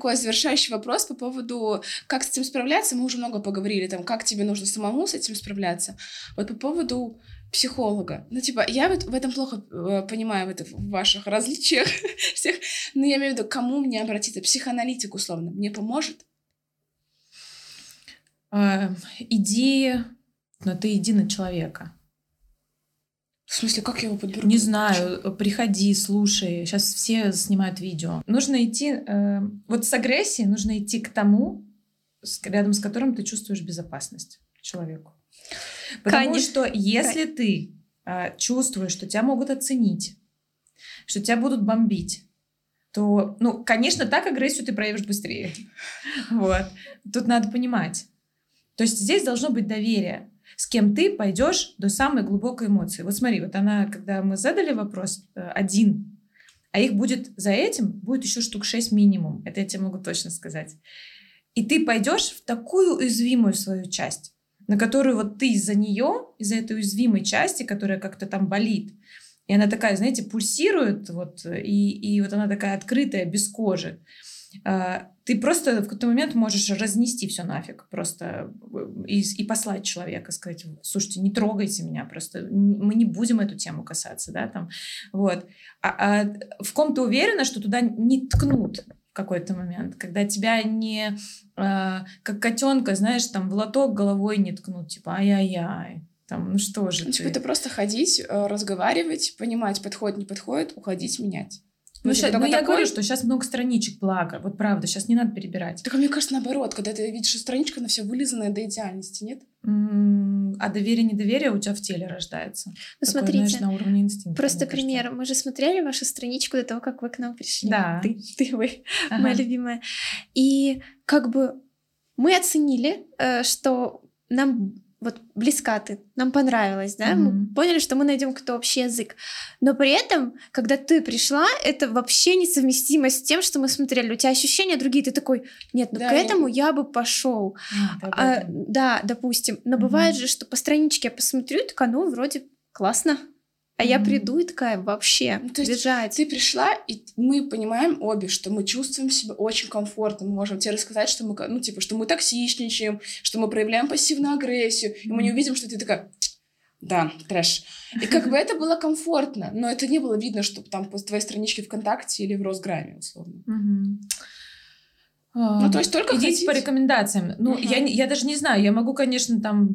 Такой завершающий вопрос по поводу, как с этим справляться. Мы уже много поговорили, там, как тебе нужно самому с этим справляться. Вот по поводу психолога. Ну, типа, я вот в этом плохо э, понимаю, в, это, в ваших различиях всех, но я имею в виду, кому мне обратиться? Психоаналитик, условно, мне поможет? Э, иди, но ты иди на человека. В смысле, как я его подберу? Не знаю, приходи, слушай. Сейчас все снимают видео. Нужно идти, э, вот с агрессией нужно идти к тому, с- рядом с которым ты чувствуешь безопасность человеку. Потому Кань. что если ты э, чувствуешь, что тебя могут оценить, что тебя будут бомбить, то, ну, конечно, так агрессию ты проявишь быстрее. Вот. Тут надо понимать. То есть здесь должно быть доверие с кем ты пойдешь до самой глубокой эмоции. Вот смотри, вот она, когда мы задали вопрос э, один, а их будет за этим, будет еще штук 6 минимум. Это я тебе могу точно сказать. И ты пойдешь в такую уязвимую свою часть, на которую вот ты из-за нее, из-за этой уязвимой части, которая как-то там болит, и она такая, знаете, пульсирует, вот, и, и вот она такая открытая, без кожи. А, Ты просто в какой-то момент можешь разнести все нафиг, просто э, и, и послать человека, сказать, слушайте, не трогайте меня, просто мы не будем эту тему касаться, да, там, вот. А, а в ком ты уверена, что туда не ткнут в какой-то момент, когда тебя не, а, как котенка, знаешь, там в лоток головой не ткнут, типа, ай-яй-яй, Там, ну что же ну, типа, это просто ходить, э, разговаривать, понимать, подходит, не подходит, уходить, менять. Ну, сейчас, ну я говорю, что сейчас много страничек, благо. Вот правда, сейчас не надо перебирать. Так а мне кажется, наоборот, когда ты видишь, что страничка, она вся вылизанная до идеальности, нет? а доверие, недоверие у тебя в теле рождается. Ну, Такое, смотрите, знаешь, на уровне инстинкта. Просто пример. Мы же смотрели вашу страничку до того, как вы к нам пришли. Да. Ты, ты вы, ага. моя любимая. И как бы мы оценили, э, что нам вот близка ты, нам понравилось, да, mm-hmm. мы поняли, что мы найдем какой-то общий язык. Но при этом, когда ты пришла, это вообще несовместимо с тем, что мы смотрели. У тебя ощущения другие, ты такой, нет, ну да, к этому я, я бы пошел. Mm, а, да, допустим. Но mm-hmm. бывает же, что по страничке я посмотрю, так ну, вроде классно. А я приду и такая вообще ну, то есть бежать. Ты пришла, и мы понимаем обе, что мы чувствуем себя очень комфортно. Мы можем тебе рассказать, что мы, ну, типа, что мы токсичничаем, что мы проявляем пассивную агрессию, и мы не увидим, что ты такая, да, трэш. И как бы это было комфортно, но это не было видно, что там по твоей страничке ВКонтакте или в Росграме, условно. Ну, то есть только Идите по рекомендациям. Ну, я, я даже не знаю, я могу, конечно, там,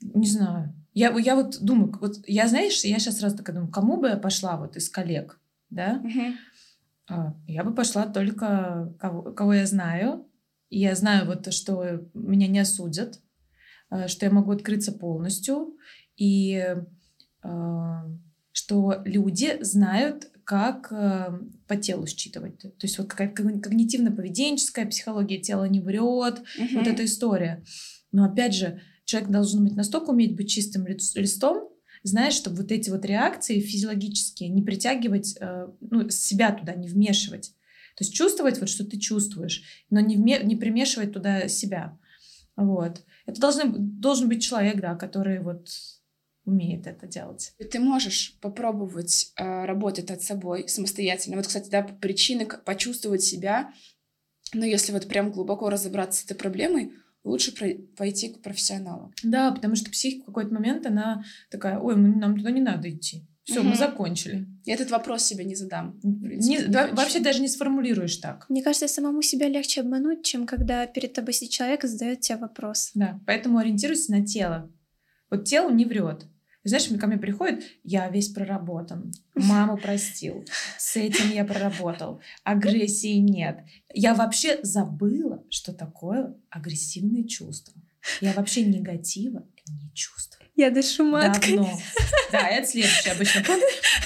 не знаю, я, я вот думаю, вот я, знаешь, я сейчас сразу такая думаю, кому бы я пошла вот из коллег, да? Угу. Я бы пошла только кого, кого я знаю, и я знаю вот, что меня не осудят, а, что я могу открыться полностью, и а, что люди знают, как а, по телу считывать. То есть вот какая когнитивно-поведенческая психология тела не врет, угу. вот эта история. Но опять же, человек должен быть настолько уметь быть чистым листом, знаешь, чтобы вот эти вот реакции физиологические не притягивать, э, ну, себя туда не вмешивать. То есть чувствовать вот, что ты чувствуешь, но не, вме- не примешивать туда себя. Вот. Это должен, должен быть человек, да, который вот умеет это делать. Ты можешь попробовать э, работать над собой самостоятельно. Вот, кстати, да, причины почувствовать себя, но если вот прям глубоко разобраться с этой проблемой, лучше пойти к профессионалу. Да, потому что психика в какой-то момент, она такая, ой, нам туда не надо идти. Все, угу. мы закончили. Я этот вопрос себе не задам. Принципе, не, да, вообще даже не сформулируешь так. Мне кажется, самому себя легче обмануть, чем когда перед тобой сидит человек и задает тебе вопрос. Да, поэтому ориентируйся на тело. Вот тело не врет. Знаешь, ко мне приходит, я весь проработан, маму простил, с этим я проработал, агрессии нет. Я вообще забыла, что такое агрессивные чувства. Я вообще негатива не чувствую. Я дышу маткой. Давно. Да, это следующее обычно.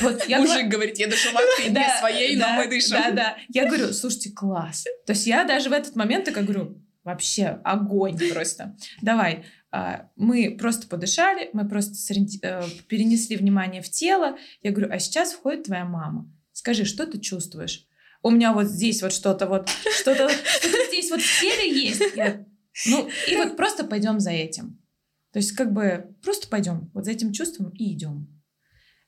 Вот я Мужик говорит, я дышу маткой да, не своей, да, но мы дышим. Да, да. Я говорю, слушайте, класс. То есть я даже в этот момент такая говорю, вообще огонь просто. Давай, мы просто подышали, мы просто э, перенесли внимание в тело. Я говорю, а сейчас входит твоя мама. Скажи, что ты чувствуешь? У меня вот здесь вот что-то вот, что-то что здесь вот в теле есть. Я, ну, и вот просто пойдем за этим. То есть как бы просто пойдем вот за этим чувством и идем.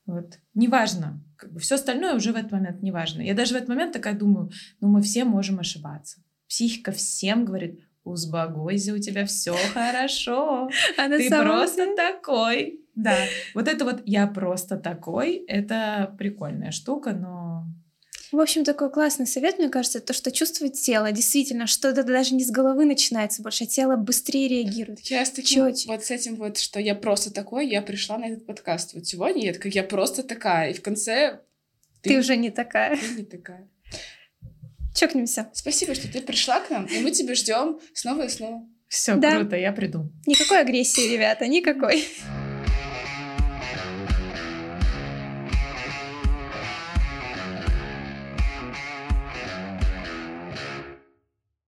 Вот. Неважно. Как бы все остальное уже в этот момент неважно. Я даже в этот момент такая думаю, ну мы все можем ошибаться. Психика всем говорит, Узбагойзе, у тебя все хорошо. А Ты просто такой. Да, вот это вот я просто такой, это прикольная штука, но в общем, такой классный совет, мне кажется, то, что чувствует тело. Действительно, что-то даже не с головы начинается больше, а тело быстрее реагирует. Я с таким, Чётче. вот с этим вот, что я просто такой, я пришла на этот подкаст. Вот сегодня я такая, я просто такая. И в конце... Ты, ты уже не такая. Ты не такая. Чокнемся. Спасибо, что ты пришла к нам, и мы тебя ждем снова и снова. Все да. круто, я приду. Никакой агрессии, ребята, никакой.